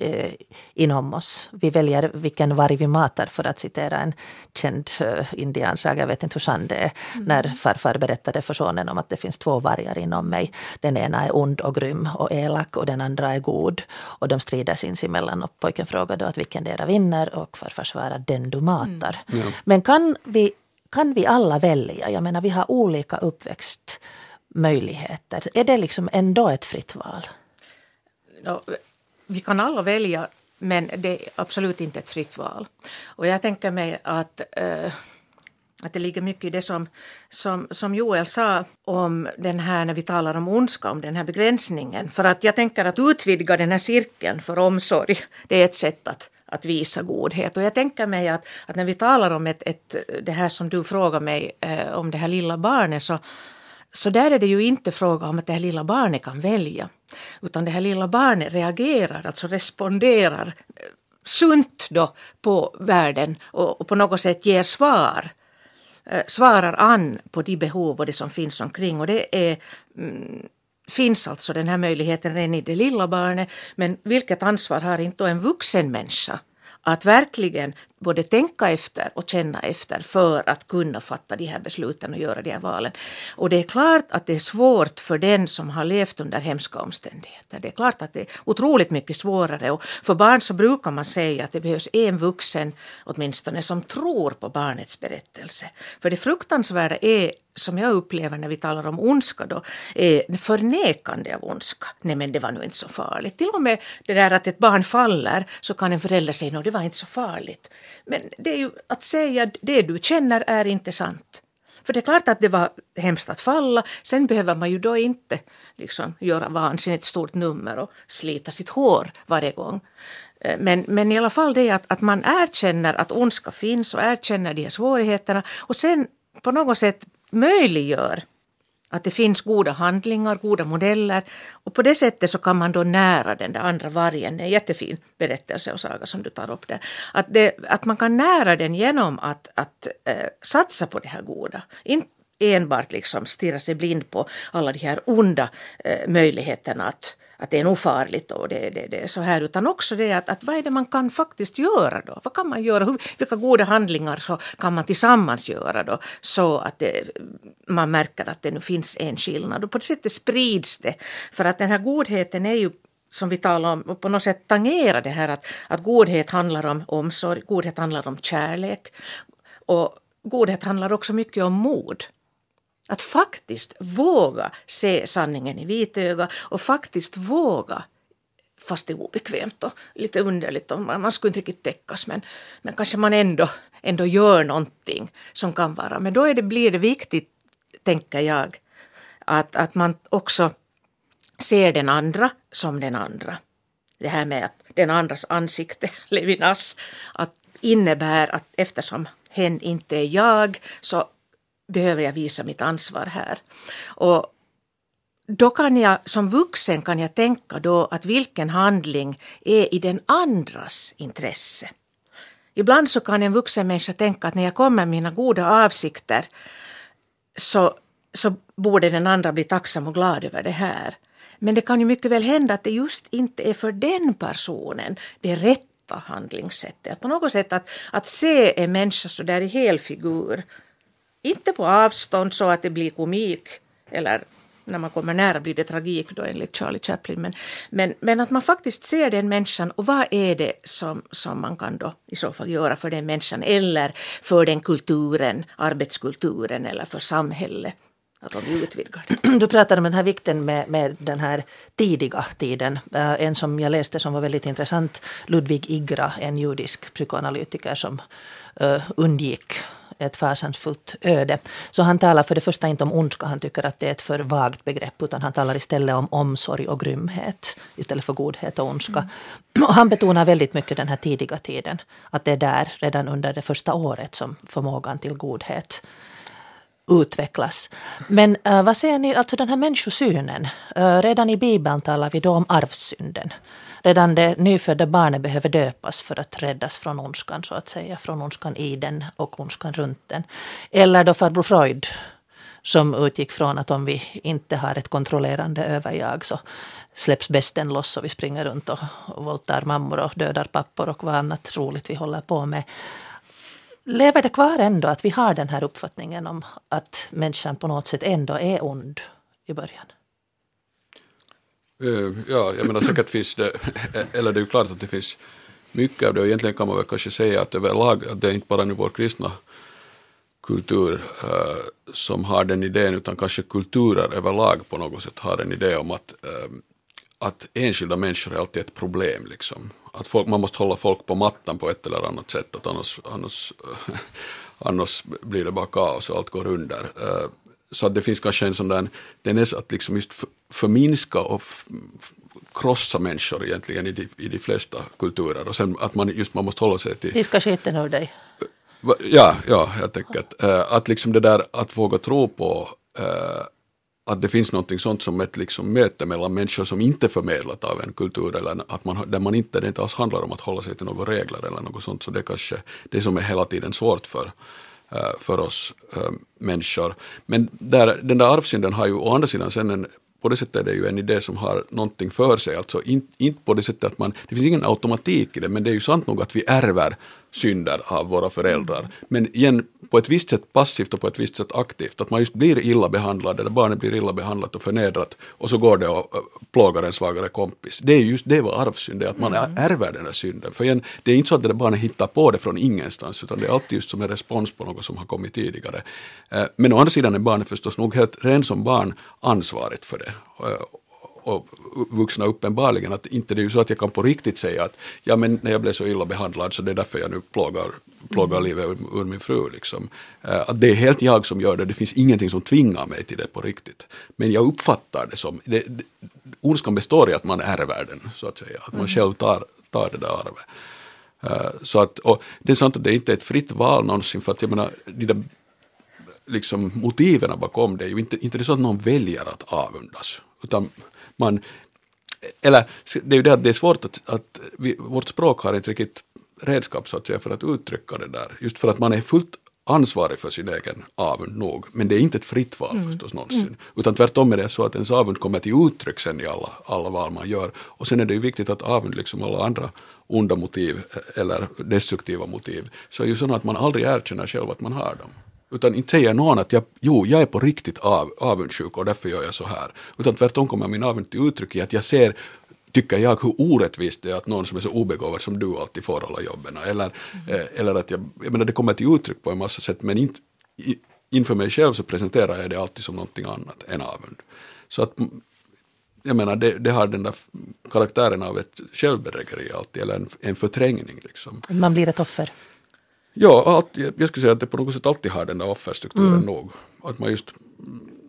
eh, inom oss. Vi väljer vilken varg vi matar för att citera en känd eh, indiansaga, jag vet inte hur sann det är, mm. när farfar berättade för sonen om att det finns två vargar inom mig. Den ena är ond och grym och elak och den andra är god. Och de strider sinsemellan och pojken frågade att vilken dera vinner och farfar svarade den du matar. Mm. Ja. Men kan vi, kan vi alla välja? Jag menar vi har olika uppväxtmöjligheter. Är det liksom ändå ett fritt val? Vi kan alla välja, men det är absolut inte ett fritt val. Och jag tänker mig att eh, att det ligger mycket i det som, som, som Joel sa om den här, när vi talar om ondska, om den här begränsningen. För att jag tänker att utvidga den här cirkeln för omsorg, det är ett sätt att, att visa godhet. Och jag tänker mig att, att när vi talar om ett, ett, det här som du frågar mig eh, om det här lilla barnet så, så där är det ju inte fråga om att det här lilla barnet kan välja. Utan det här lilla barnet reagerar, alltså responderar eh, sunt då på världen och, och på något sätt ger svar eh, svarar an på de behov och det som finns omkring. Och det är, mm, finns alltså den här möjligheten redan i det lilla barnet. Men vilket ansvar har inte en vuxen människa att verkligen både tänka efter och känna efter för att kunna fatta de här besluten och göra de här valen. Och det är klart att det är svårt för den som har levt under hemska omständigheter. Det är klart att det är otroligt mycket svårare och för barn så brukar man säga att det behövs en vuxen åtminstone som tror på barnets berättelse. För det fruktansvärda är som jag upplever när vi talar om ondska då, är förnekande av ondska. Nej men det var nu inte så farligt. Till och med det där att ett barn faller så kan en förälder säga att det var inte så farligt. Men det är ju att säga det du känner är inte sant. För det är klart att det var hemskt att falla. Sen behöver man ju då inte liksom göra vansinnigt stort nummer och slita sitt hår varje gång. Eh, men, men i alla fall det att, att man erkänner att ondska finns och erkänner de här svårigheterna och sen på något sätt möjliggör att det finns goda handlingar, goda modeller och på det sättet så kan man då nära den där andra vargen. Det är en jättefin berättelse och saga som du tar upp där. Att, det, att man kan nära den genom att, att eh, satsa på det här goda. Inte enbart liksom stirra sig blind på alla de här onda eh, möjligheterna att att det är nog farligt och det, det, det är så här, utan också det att, att vad är det man kan faktiskt göra då? Vad kan man göra? Hur, vilka goda handlingar så kan man tillsammans göra då så att det, man märker att det nu finns en skillnad och på det sättet sprids det. För att den här godheten är ju som vi talar om, på något sätt tangerar det här att, att godhet handlar om omsorg, godhet handlar om kärlek och godhet handlar också mycket om mod. Att faktiskt våga se sanningen i vitöga och faktiskt våga fast det är obekvämt och lite underligt och man, man skulle inte riktigt täckas men, men kanske man ändå, ändå gör någonting som kan vara. Men då är det, blir det viktigt, tänker jag, att, att man också ser den andra som den andra. Det här med att den andras ansikte, [laughs] Levinas, att innebär att eftersom hen inte är jag så behöver jag visa mitt ansvar här. Och då kan jag som vuxen kan jag tänka då att vilken handling är i den andras intresse. Ibland så kan en vuxen människa tänka att när jag kommer med mina goda avsikter så så borde den andra bli tacksam och glad över det här. Men det kan ju mycket väl hända att det just inte är för den personen det rätta handlingssättet. Att på något sätt att, att se en människa så där i helfigur. Inte på avstånd så att det blir komik eller när man kommer nära blir det tragik då enligt Charlie Chaplin. Men, men, men att man faktiskt ser den människan och vad är det som, som man kan då i så fall göra för den människan eller för den kulturen, arbetskulturen eller för samhället. Att de utvidgar det. Du pratade om den här vikten med, med den här tidiga tiden. Uh, en som jag läste som var väldigt intressant, Ludwig Igra, en judisk psykoanalytiker som uh, undgick ett fasansfullt öde. Så han talar för det första inte om ondska, han tycker att det är ett för vagt begrepp, utan han talar istället om omsorg och grymhet istället för godhet och ondska. Mm. Och han betonar väldigt mycket den här tidiga tiden, att det är där, redan under det första året, som förmågan till godhet utvecklas. Men uh, vad säger ni, alltså den här människosynen, uh, redan i Bibeln talar vi då om arvssynden. Redan det nyfödda barnet behöver döpas för att räddas från ondskan, så att säga. Från ondskan i den och ondskan runt den. Eller då farbror Freud som utgick från att om vi inte har ett kontrollerande överjag så släpps besten loss och vi springer runt och, och våldtar mammor och dödar pappor och vad annat roligt vi håller på med. Lever det kvar ändå att vi har den här uppfattningen om att människan på något sätt ändå är ond i början? Eh, ja, jag menar säkert finns det, [laughs] eller det är ju klart att det finns mycket av det och egentligen kan man väl kanske säga att överlag att det är inte bara nu vår kristna kultur äh, som har den idén utan kanske kulturer överlag på något sätt har en idé om att, äh, att enskilda människor är alltid ett problem. Liksom. Att folk, man måste hålla folk på mattan på ett eller annat sätt att annars, annars, [laughs] annars blir det bara kaos och allt går under. Så att det finns kanske en sån där tendens att liksom just förminska och krossa människor egentligen i de, i de flesta kulturer. Och sen att man just man måste hålla sig till... Piska skiten ur dig. Ja, ja, jag tänker att, att liksom det där att våga tro på äh, att det finns någonting sånt som ett liksom möte mellan människor som inte förmedlat av en kultur eller att man, där man inte, det inte alls handlar om att hålla sig till några regler eller något sånt. Så det är kanske det som är hela tiden svårt för Eh, Eh, för oss eh, människor. Men där, den där arvsynden har ju å andra sidan sen en på det sättet är det ju en idé som har någonting för sig. Alltså inte in på det sättet att man, det finns ingen automatik i det, men det är ju sant nog att vi ärver synder av våra föräldrar. Men igen, på ett visst sätt passivt och på ett visst sätt aktivt. Att man just blir illa behandlad, eller barnet blir illa behandlat och förnedrat och så går det och plågar en svagare kompis. Det är just det vad arvsynd är, att man mm. ärver den här synden. För igen, det är inte så att det där barnet hittar på det från ingenstans, utan det är alltid just som en respons på något som har kommit tidigare. Eh, men å andra sidan är barnet förstås nog helt ren som barn ansvarigt för det eh, och vuxna uppenbarligen att inte det är ju så att jag kan på riktigt säga att ja men när jag blev så illa behandlad så det är därför jag nu plågar, plågar mm. livet ur, ur, min fru. Liksom. Uh, att det är helt jag som gör det, det finns ingenting som tvingar mig till det på riktigt. Men jag uppfattar det som, det, det, ondskan består i att man ärver den så att säga, att man mm. själv tar, tar det där arvet. Uh, så att, och det är sant att det inte är ett fritt val någonsin för att jag menar, de där liksom, motiven bakom det är ju inte, inte det så att någon väljer att avundas utan man, eller det är ju det att det är svårt att, att vi, vårt språk har inte riktigt redskap så att säga för att uttrycka det där. Just för att man är fullt ansvarig för sin egen avund nog. Men det är inte ett fritt val mm. förstås någonsin. Mm. Utan tvärtom är det så att ens avund kommer till uttryck sen i alla, alla val man gör. Och sen är det ju viktigt att avund, liksom alla andra onda motiv eller destruktiva motiv, så är ju så att man aldrig erkänner själv att man har dem. Utan inte säger någon att jag, jo, jag är på riktigt av, avundsjuk och därför gör jag så här. Utan tvärtom kommer min avund till uttryck i att jag ser tycker jag hur orättvist det är att någon som är så obegåvad som du alltid får alla jobben. Eller, mm. eh, eller att jag, jag menar det kommer till uttryck på en massa sätt men inte, i, inför mig själv så presenterar jag det alltid som någonting annat än avund. Så att jag menar det, det har den där karaktären av ett självbedrägeri alltid eller en, en förträngning. Liksom. Man blir ett offer. Ja, jag skulle säga att det på något sätt alltid har den där offerstrukturen mm. nog. Att man just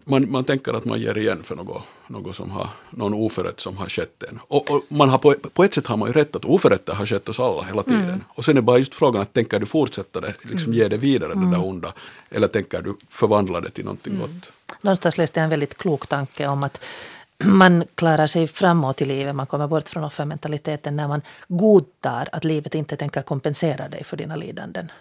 man, man tänker att man ger igen för något, något som har, någon oförrätt som har skett en. Och, och, man har på, på ett sätt har man ju rätt att oförrätter har skett oss alla hela tiden. Mm. Och sen är bara just frågan att tänker du fortsätta det, liksom mm. ge det vidare mm. det där onda, eller tänker du förvandla det till någonting mm. gott? Någonstans läste jag en väldigt klok tanke om att man klarar sig framåt i livet, man kommer bort från offermentaliteten när man godtar att livet inte tänker kompensera dig för dina lidanden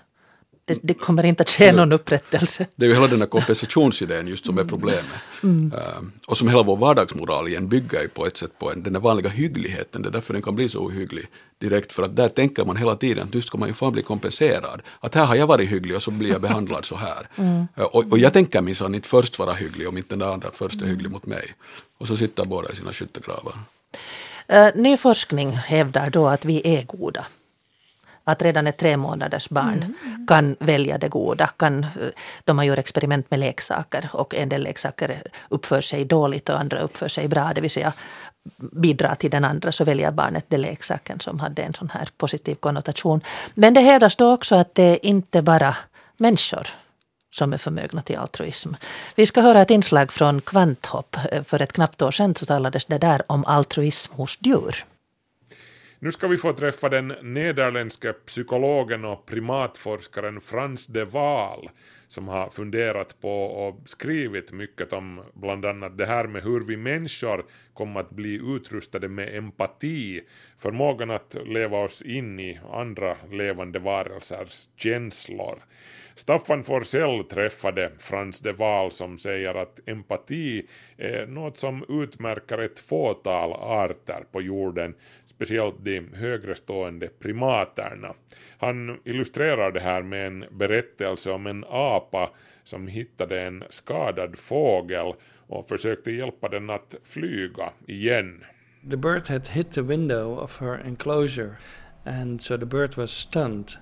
det, det kommer inte att ske någon upprättelse. Det är ju hela den här kompensationsidén just som är problemet. Mm. Uh, och som hela vår vardagsmoral igen bygger på ett sätt på en, den där vanliga hyggligheten. Det är därför den kan bli så ohygglig direkt. För att där tänker man hela tiden att nu ska man ju fan bli kompenserad. Att här har jag varit hygglig och så blir jag behandlad så här. [laughs] Mm. Uh, och, och, jag tänker minsann inte först vara hygglig om inte den andra först är hygglig mot mig. Och så sitter båda i sina skyttegravar. Uh, ny forskning hävdar då att vi är goda att redan ett tre månaders barn mm. kan välja det goda. Kan, de har gjort experiment med leksaker och en del leksaker uppför sig dåligt och andra uppför sig bra. Det vill säga bidrar till den andra så väljer barnet den leksaken som hade en sån här positiv konnotation. Men det hävdas då också att det inte bara människor som är förmögna till altruism. Vi ska höra ett inslag från Kvanthopp. För ett knappt år sedan så talades det där om altruism hos djur. Nu ska vi få träffa den nederländske psykologen och primatforskaren Frans de Waal som har funderat på och skrivit mycket om bland annat det här med hur vi människor kommer att bli utrustade med empati, förmågan att leva oss in i andra levande varelsers känslor. Staffan Forsell träffade Frans de Waal som säger att empati är något som utmärker ett fåtal arter på jorden, speciellt de högre stående primaterna. Han illustrerar det här med en berättelse om en apa som hittade en skadad fågel och försökte hjälpa den att flyga igen. The bird had hit the window of her enclosure and so the bird was stunned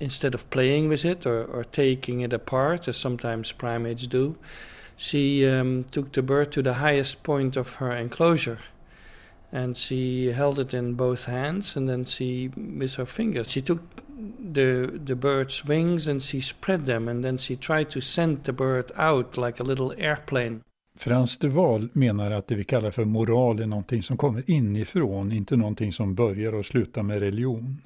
instead of playing with it or, or taking it apart, as sometimes primates do, she um, took the bird to the highest point of her enclosure and she held it in both hands and then she with her fingers she took the the bird's wings and she spread them and then she tried to send the bird out like a little airplane Frans de Waal menar att det vi kallar för moral är någonting som kommer inifrån, inte någonting som börjar och slutar med religion.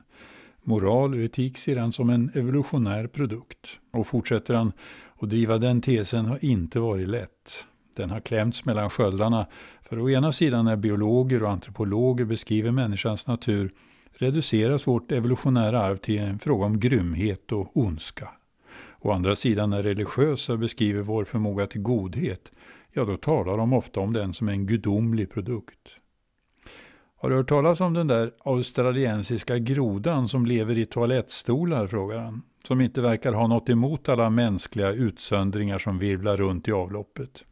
Moral och etik ser han som en evolutionär produkt. Och fortsätter han att driva den tesen har inte varit lätt. Den har klämts mellan sköldarna, för å ena sidan när biologer och antropologer beskriver människans natur reduceras vårt evolutionära arv till en fråga om grymhet och ondska. Å andra sidan när religiösa beskriver vår förmåga till godhet, ja då talar de ofta om den som en gudomlig produkt. Har du hört talas om den där australiensiska grodan som lever i toalettstolar? frågar han. Som inte verkar ha något emot alla mänskliga utsöndringar som virvlar runt i avloppet.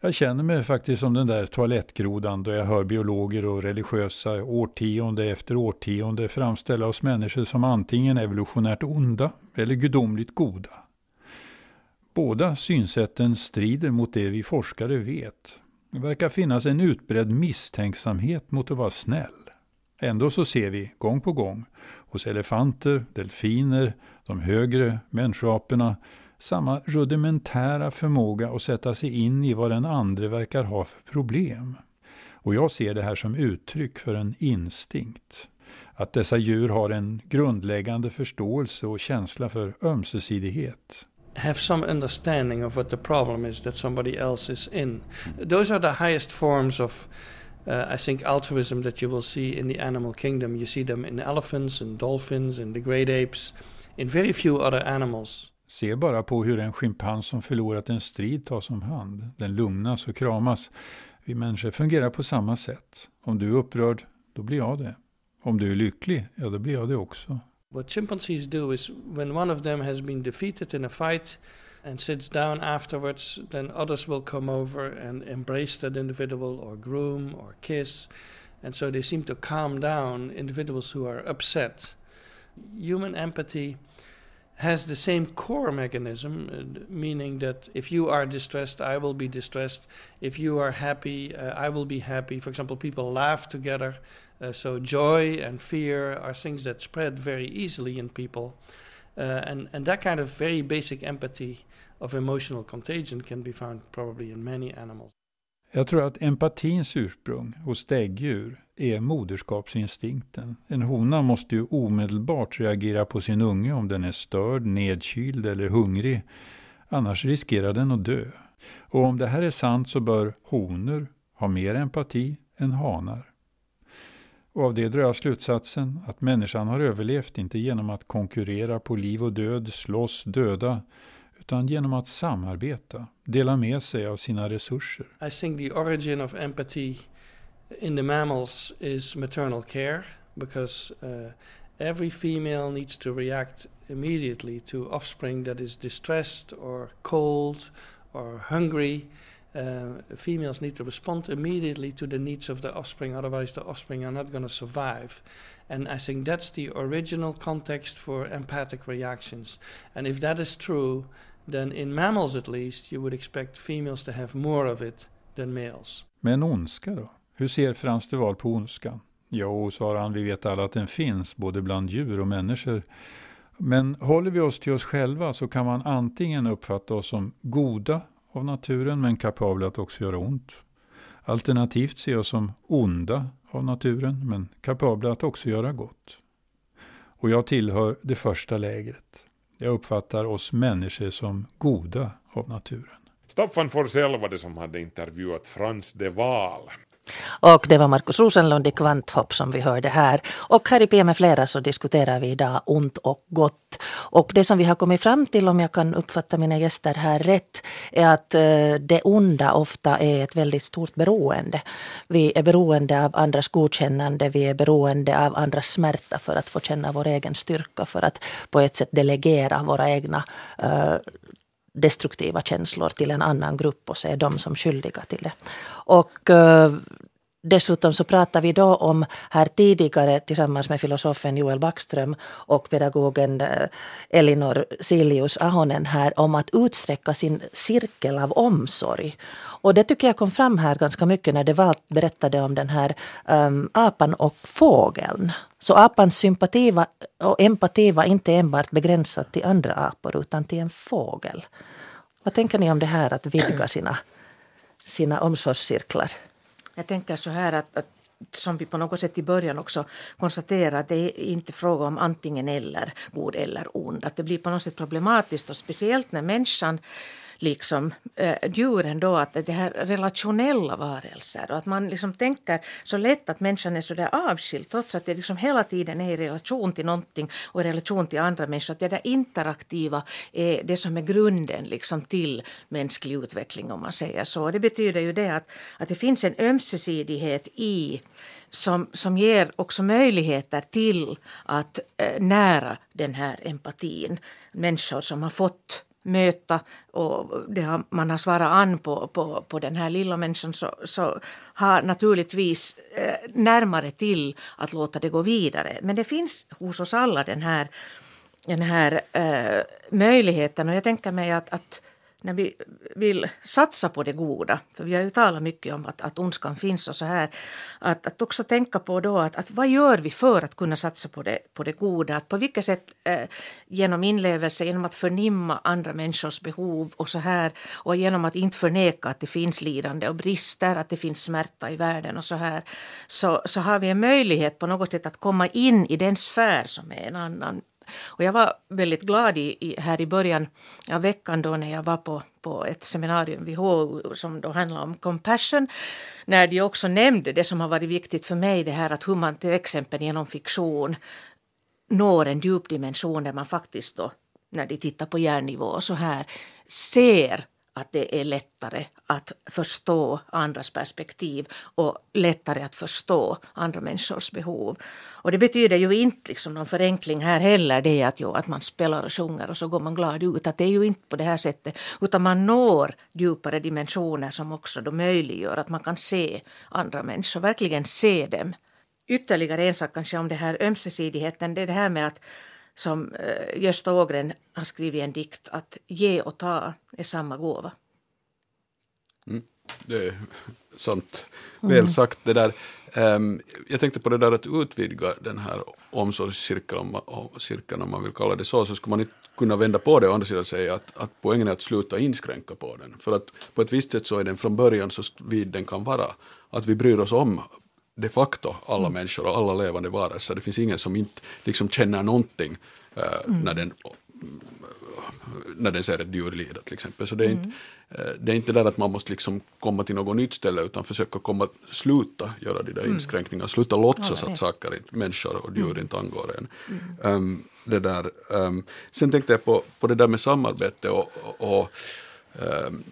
Jag känner mig faktiskt som den där toalettgrodan då jag hör biologer och religiösa årtionde efter årtionde framställa oss människor som antingen evolutionärt onda eller gudomligt goda. Båda synsätten strider mot det vi forskare vet, det verkar finnas en utbredd misstänksamhet mot att vara snäll. Ändå så ser vi gång på gång hos elefanter, delfiner, de högre människoaporna samma rudimentära förmåga att sätta sig in i vad den andre verkar ha för problem. Och jag ser det här som uttryck för en instinkt. Att dessa djur har en grundläggande förståelse och känsla för ömsesidighet have some understanding of what the problem is that somebody else is in. Those are the highest forms of, uh, I think, altruism that you will see in the animal kingdom. You see them in elephants and dolphins and the great apes, in very few other animals. Se bara på hur en schimpans som förlorat en strid tas om hand. Den lugnas och kramas. Vi människor fungerar på samma sätt. Om du är upprörd, då blir jag det. Om du är lycklig, ja då blir jag det också. What chimpanzees do is when one of them has been defeated in a fight and sits down afterwards, then others will come over and embrace that individual or groom or kiss. And so they seem to calm down individuals who are upset. Human empathy has the same core mechanism, meaning that if you are distressed, I will be distressed. If you are happy, uh, I will be happy. For example, people laugh together. Uh, so joy and fear are things that spread very easily in people. Uh, and, and that kind of very basic empathy of emotional contagion can be found probably in many animals. Jag tror att empatins ursprung hos däggdjur är moderskapsinstinkten. En hona måste ju omedelbart reagera på sin unge om den är störd, nedkyld eller hungrig. Annars riskerar den att dö. Och om det här är sant så bör honor ha mer empati än hanar. Och av det drar jag slutsatsen att människan har överlevt inte genom att konkurrera på liv och död, slåss, döda, utan genom att samarbeta, dela med sig av sina resurser. I think the origin of empathy in the mammals is maternal care because uh, every female needs to react immediately to offspring that is distressed or cold or hungry. Uh, females need to respond immediately to the needs of the offspring, otherwise, the offspring are not going to survive. And I think that's the original context for empathic reactions. And if that is true, then in mammals at least, you would expect females to have more of it than males. Men ondska då? Hur ser Frans Duval på ondskan? Jo, svarar han, vi vet alla att den finns, både bland djur och människor. Men håller vi oss till oss själva så kan man antingen uppfatta oss som goda av naturen, men kapabla att också göra ont. Alternativt ser oss som onda av naturen, men kapabla att också göra gott. Och jag tillhör det första lägret. Jag uppfattar oss människor som goda av naturen. Staffan Forsell var det som hade intervjuat Frans de Waal. Och det var Markus Rosenlund i Kvanthopp som vi hörde här. Och här i PM flera så diskuterar vi idag ont och gott. Och det som vi har kommit fram till, om jag kan uppfatta mina gäster här rätt, är att eh, det onda ofta är ett väldigt stort beroende. Vi är beroende av andras godkännande, vi är beroende av andras smärta för att få känna vår egen styrka, för att på ett sätt delegera våra egna uh, destruktiva känslor till en annan grupp och se dem som skyldiga till det. Och eh, Dessutom så pratade vi då om här tidigare tillsammans med filosofen Joel Backström och pedagogen eh, Elinor Silius Ahonen här om att utsträcka sin cirkel av omsorg. Och det tycker jag kom fram här ganska mycket när det berättade om den här um, apan och fågeln. Så apans sympati och empati var inte enbart begränsat till andra apor utan till en fågel. Vad tänker ni om det här att vidga [clears throat] sina, sina omsorgscirklar? Jag tänker så här att, att som vi på något sätt i början också konstaterade, att det är inte fråga om antingen eller, god eller ond. Att det blir på något sätt problematiskt och speciellt när människan liksom eh, djuren då att det här relationella varelser och att man liksom tänker så lätt att människan är så där avskild trots att det liksom hela tiden är i relation till någonting och i relation till andra människor. Att det där interaktiva är det som är grunden liksom till mänsklig utveckling om man säger så. Det betyder ju det att, att det finns en ömsesidighet i som, som ger också möjligheter till att eh, nära den här empatin. Människor som har fått möta och det har, man har svarat an på, på, på den här lilla människan så, så har naturligtvis eh, närmare till att låta det gå vidare. Men det finns hos oss alla den här, den här eh, möjligheten och jag tänker mig att, att när vi vill satsa på det goda, för vi har ju talat mycket om att, att ondskan finns och så här, att, att också tänka på då att, att vad gör vi för att kunna satsa på det, på det goda? Att på vilket sätt eh, genom inlevelse, genom att förnimma andra människors behov och så här och genom att inte förneka att det finns lidande och brister, att det finns smärta i världen och så här, så, så har vi en möjlighet på något sätt att komma in i den sfär som är en annan och jag var väldigt glad i, i, här i början av veckan då när jag var på, på ett seminarium vid HU som då handlade om compassion. När de också nämnde det som har varit viktigt för mig, det här att hur man till exempel genom fiktion når en djup dimension där man faktiskt då när de tittar på hjärnnivå och så här ser att det är lättare att förstå andras perspektiv och lättare att förstå andra människors behov. Och det betyder ju inte liksom någon förenkling här heller, det att, jo, att man spelar och sjunger och så går man glad ut. Att det är ju inte på det här sättet, utan man når djupare dimensioner som också då möjliggör att man kan se andra människor, verkligen se dem. Ytterligare en sak kanske om det här ömsesidigheten, det är det här med att som eh, Gösta Ågren har skrivit en dikt att ge och ta är samma gåva. Mm, det är [laughs] sant. Väl mm. sagt det där. Um, jag tänkte på det där att utvidga den här omsorgscirkeln, om, cirkeln, om man vill kalla det så, så skulle man inte kunna vända på det och andra sidan säga att, att poängen är att sluta inskränka på den. För att på ett visst sätt så är den från början så vid den kan vara. Att vi bryr oss om de facto alla mm. människor och alla levande varelser. Det finns ingen som inte liksom känner någonting uh, mm. när den när den ser ett djur lida till exempel. Så det är, inte, eh, det är inte där att man måste liksom komma till något nytt ställe utan försöka komma, sluta göra de där inskränkningarna, sluta låtsas att saker, människor och djur inte angår en. Um, det där, um, sen tänkte jag på, på det där med samarbete och, och, och um,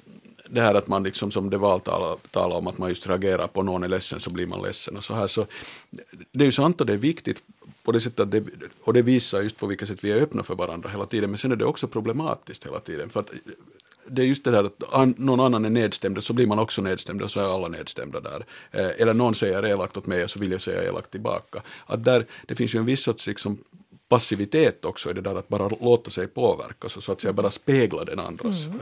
det här att man liksom som det val talar, om att man just reagerar på någon är ledsen så blir man ledsen och så här. Så det är ju sant och det är viktigt på det sättet att det, och det visar just på vilket sätt vi är öppna för varandra hela tiden men sen är det också problematiskt hela tiden för att det är just det där att an, någon annan är nedstämd så blir man också nedstämd och så är alla nedstämda där. Eh, eller någon säger elakt åt mig och så vill jag säga elakt tillbaka. Att där, det finns ju en viss sorts liksom, passivitet också i det där att bara låta sig påverkas och så att säga bara spegla den andras mm.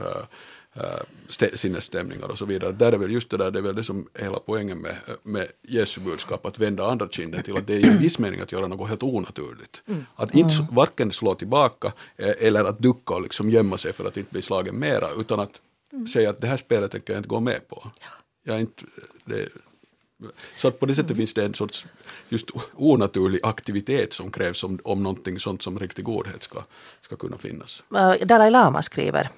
Äh, äh, sinnesstämningar och så vidare. Där är väl just det där, det är väl det som är hela poängen med, med Jesu budskap, att vända andra kinden till att det är i viss mening att göra något helt onaturligt. Mm. Att inte varken slå tillbaka eh, eller att ducka och liksom gömma sig för att inte bli slagen mera, utan att mm. säga att det här spelet tänker jag inte gå med på. Ja. Jag inte, det, så att på det sättet mm. finns det en sorts just onaturlig aktivitet som krävs om, om någonting sånt som riktig godhet ska, ska kunna finnas. Dalai Lama skriver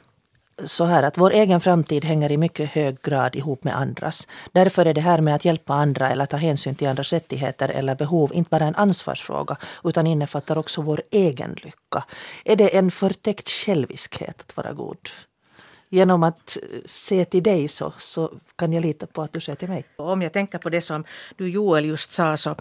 så här att vår egen framtid hänger i mycket hög grad ihop med andras. Därför är det här med att hjälpa andra eller ta hänsyn till andras rättigheter eller behov inte bara en ansvarsfråga utan innefattar också vår egen lycka. Är det en förtäckt själviskhet att vara god? Genom att eh, se till dig så, så kan jag lita på att du ser till mig. Om jag tänker på det som du Joel just sa så,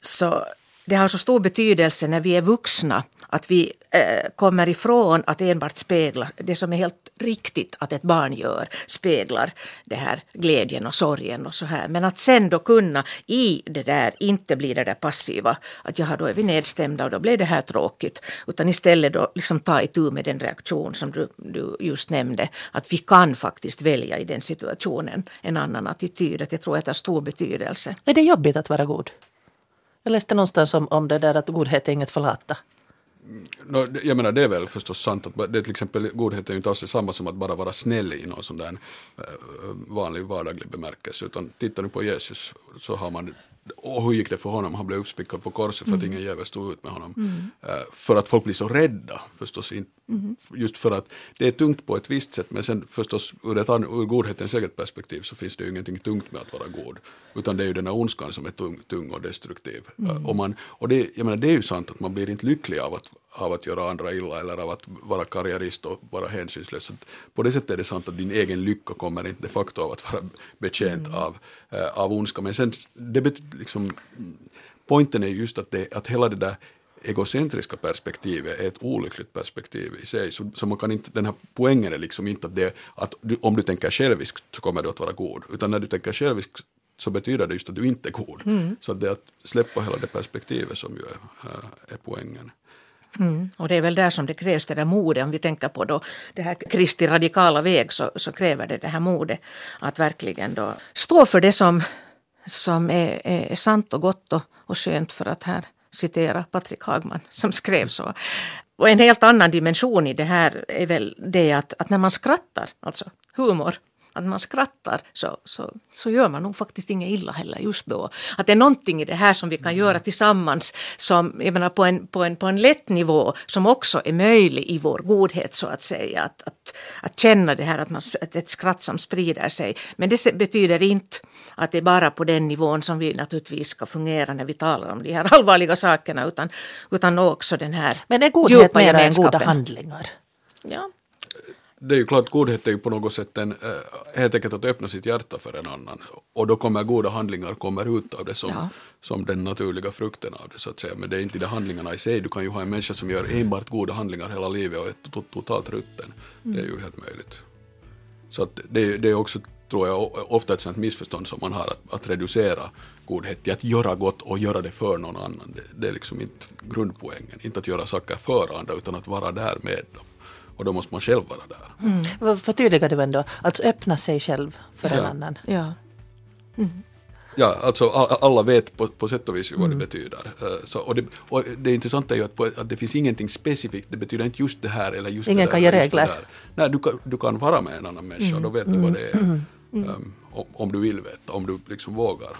så det har så stor betydelse när vi är vuxna att vi eh, kommer ifrån att enbart spegla det som är helt riktigt att ett barn gör, speglar det här glädjen och sorgen och så här. Men att sen då kunna i det där inte bli det där passiva, att jaha då är vi nedstämda och då blev det här tråkigt, utan istället då liksom ta itu med den reaktion som du, du just nämnde, att vi kan faktiskt välja i den situationen en annan attityd, att jag tror att det har stor betydelse. Är det jobbigt att vara god? Jag läste någonstans om, om det där att godhet är inget förlata. No, jag menar det är väl förstås sant att det till exempel godhet är ju inte alls samma som att bara vara snäll i någon sån där eh, vanlig vardaglig bemärkelse utan tittar du på Jesus så har man och hur gick det för honom? Han blev uppspickad på korset för att mm. ingen jävel stod ut med honom. Mm. Uh, för att folk blir så rädda förstås. In, mm. Just för att det är tungt på ett visst sätt men sen förstås ur, ett, ur godhetens eget perspektiv så finns det ju ingenting tungt med att vara god. Utan det är ju den här ondskan som är tung, tung och destruktiv. Uh, och man, och det, jag menar, det är ju sant att man blir inte lycklig av att, av att göra andra illa eller av att vara karriärist och vara hänsynslös. På det sättet är det sant att din egen lycka kommer inte de facto av att vara betjänt mm. av, äh, av ondska. Men sen, det betyder liksom, poängen är just att, det, att hela det där egocentriska perspektivet är ett olyckligt perspektiv i sig. Så, så man kan inte, den här poängen är liksom inte att, det, att du, om du tänker själviskt så kommer du att vara god. Utan när du tänker själviskt så betyder det just att du inte är god. Mm. Så det är att släppa hela det perspektivet som ju är, är poängen. Mm. Och det är väl där som det krävs det där modet. Om vi tänker på då det här Kristi radikala väg så, så kräver det det här modet. Att verkligen då stå för det som, som är, är sant och gott och, och skönt för att här citera Patrik Hagman som skrev så. Och en helt annan dimension i det här är väl det att, att när man skrattar, alltså humor, att man skrattar så, så, så gör man nog faktiskt inget illa heller just då. Att det är någonting i det här som vi kan göra tillsammans som, jag menar på en, på en, på en lätt nivå som också är möjlig i vår godhet så att säga. Att, att, att känna det här att, man, att ett skratt som sprider sig. Men det betyder inte att det är bara på den nivån som vi naturligtvis ska fungera när vi talar om de här [laughs] allvarliga sakerna utan, utan också den här Men är godhet mer än goda handlingar? Ja det är ju klart, godhet är ju på något sätt en, äh, helt enkelt att öppna sitt hjärta för en annan. Och då kommer goda handlingar kommer ut av det som, ja. som den naturliga frukten av det så att säga. Men det är inte de handlingarna i sig. Du kan ju ha en människa som gör enbart goda handlingar hela livet och är totalt rutten. Mm. Det är ju helt möjligt. Så att det, det är också, tror jag, ofta ett sånt missförstånd som man har att, att reducera godhet till att göra gott och göra det för någon annan. Det, det är liksom inte grundpoängen. Inte att göra saker för andra utan att vara där med dem. Och då måste man själv vara där. Mm. Förtydligar du ändå, alltså öppna sig själv för ja. en annan. Ja. Mm. Ja, alltså alla vet på, på sätt och vis vad mm. det betyder. Eh, så, och, det, och det intressanta är ju att, på, att det finns ingenting specifikt, det betyder inte just det här eller just Ingen det där. Ingen kan ge regler. Nej, du kan, du kan vara med en annan människa, mm. då vet du vad det är. Um, om, om, du vill veta, om du liksom vågar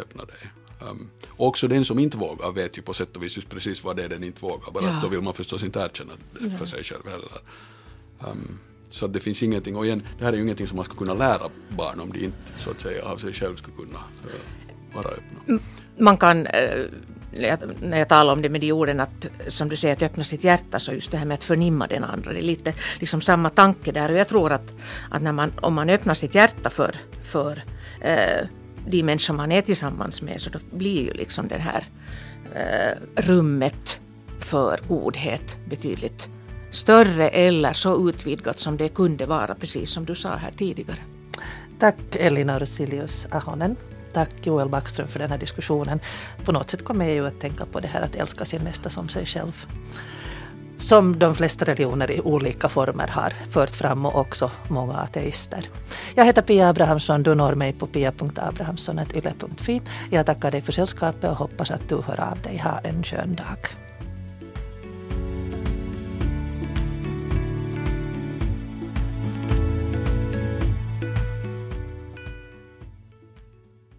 öppna dig. Um, också den som inte vågar vet ju på sätt och vis just precis vad det är den inte vågar, bara Ja. att då vill man förstås inte erkänna det för sig själv heller. Um, så att det finns ingenting, och igen, det här är ju ingenting som man ska kunna lära barn om de inte så att säga av sig själv ska kunna uh, vara öppna. man kan, jag- när jag talar om det med de orden att som du säger att öppna sitt hjärta så just det här med att förnimma den andra, det är lite liksom samma tanke där och jag tror att, att när man, om man öppnar sitt hjärta för, för eh, de människor man är tillsammans med så då blir ju liksom det här eh, rummet för godhet betydligt större eller så utvidgat som det kunde vara, precis som du sa här tidigare. Tack Elina Rosilius Ahonen. Tack Joel Backström för den här diskussionen. På något sätt kommer jag ju att tänka på det här att älska sin nästa som sig själv som de flesta religioner i olika former har fört fram och också många ateister. Jag heter Pia Abrahamsson, du når mig på pia.abrahamsson.yle.fi. Jag tackar dig för sällskapet och hoppas att du hör av dig. Ha en skön dag.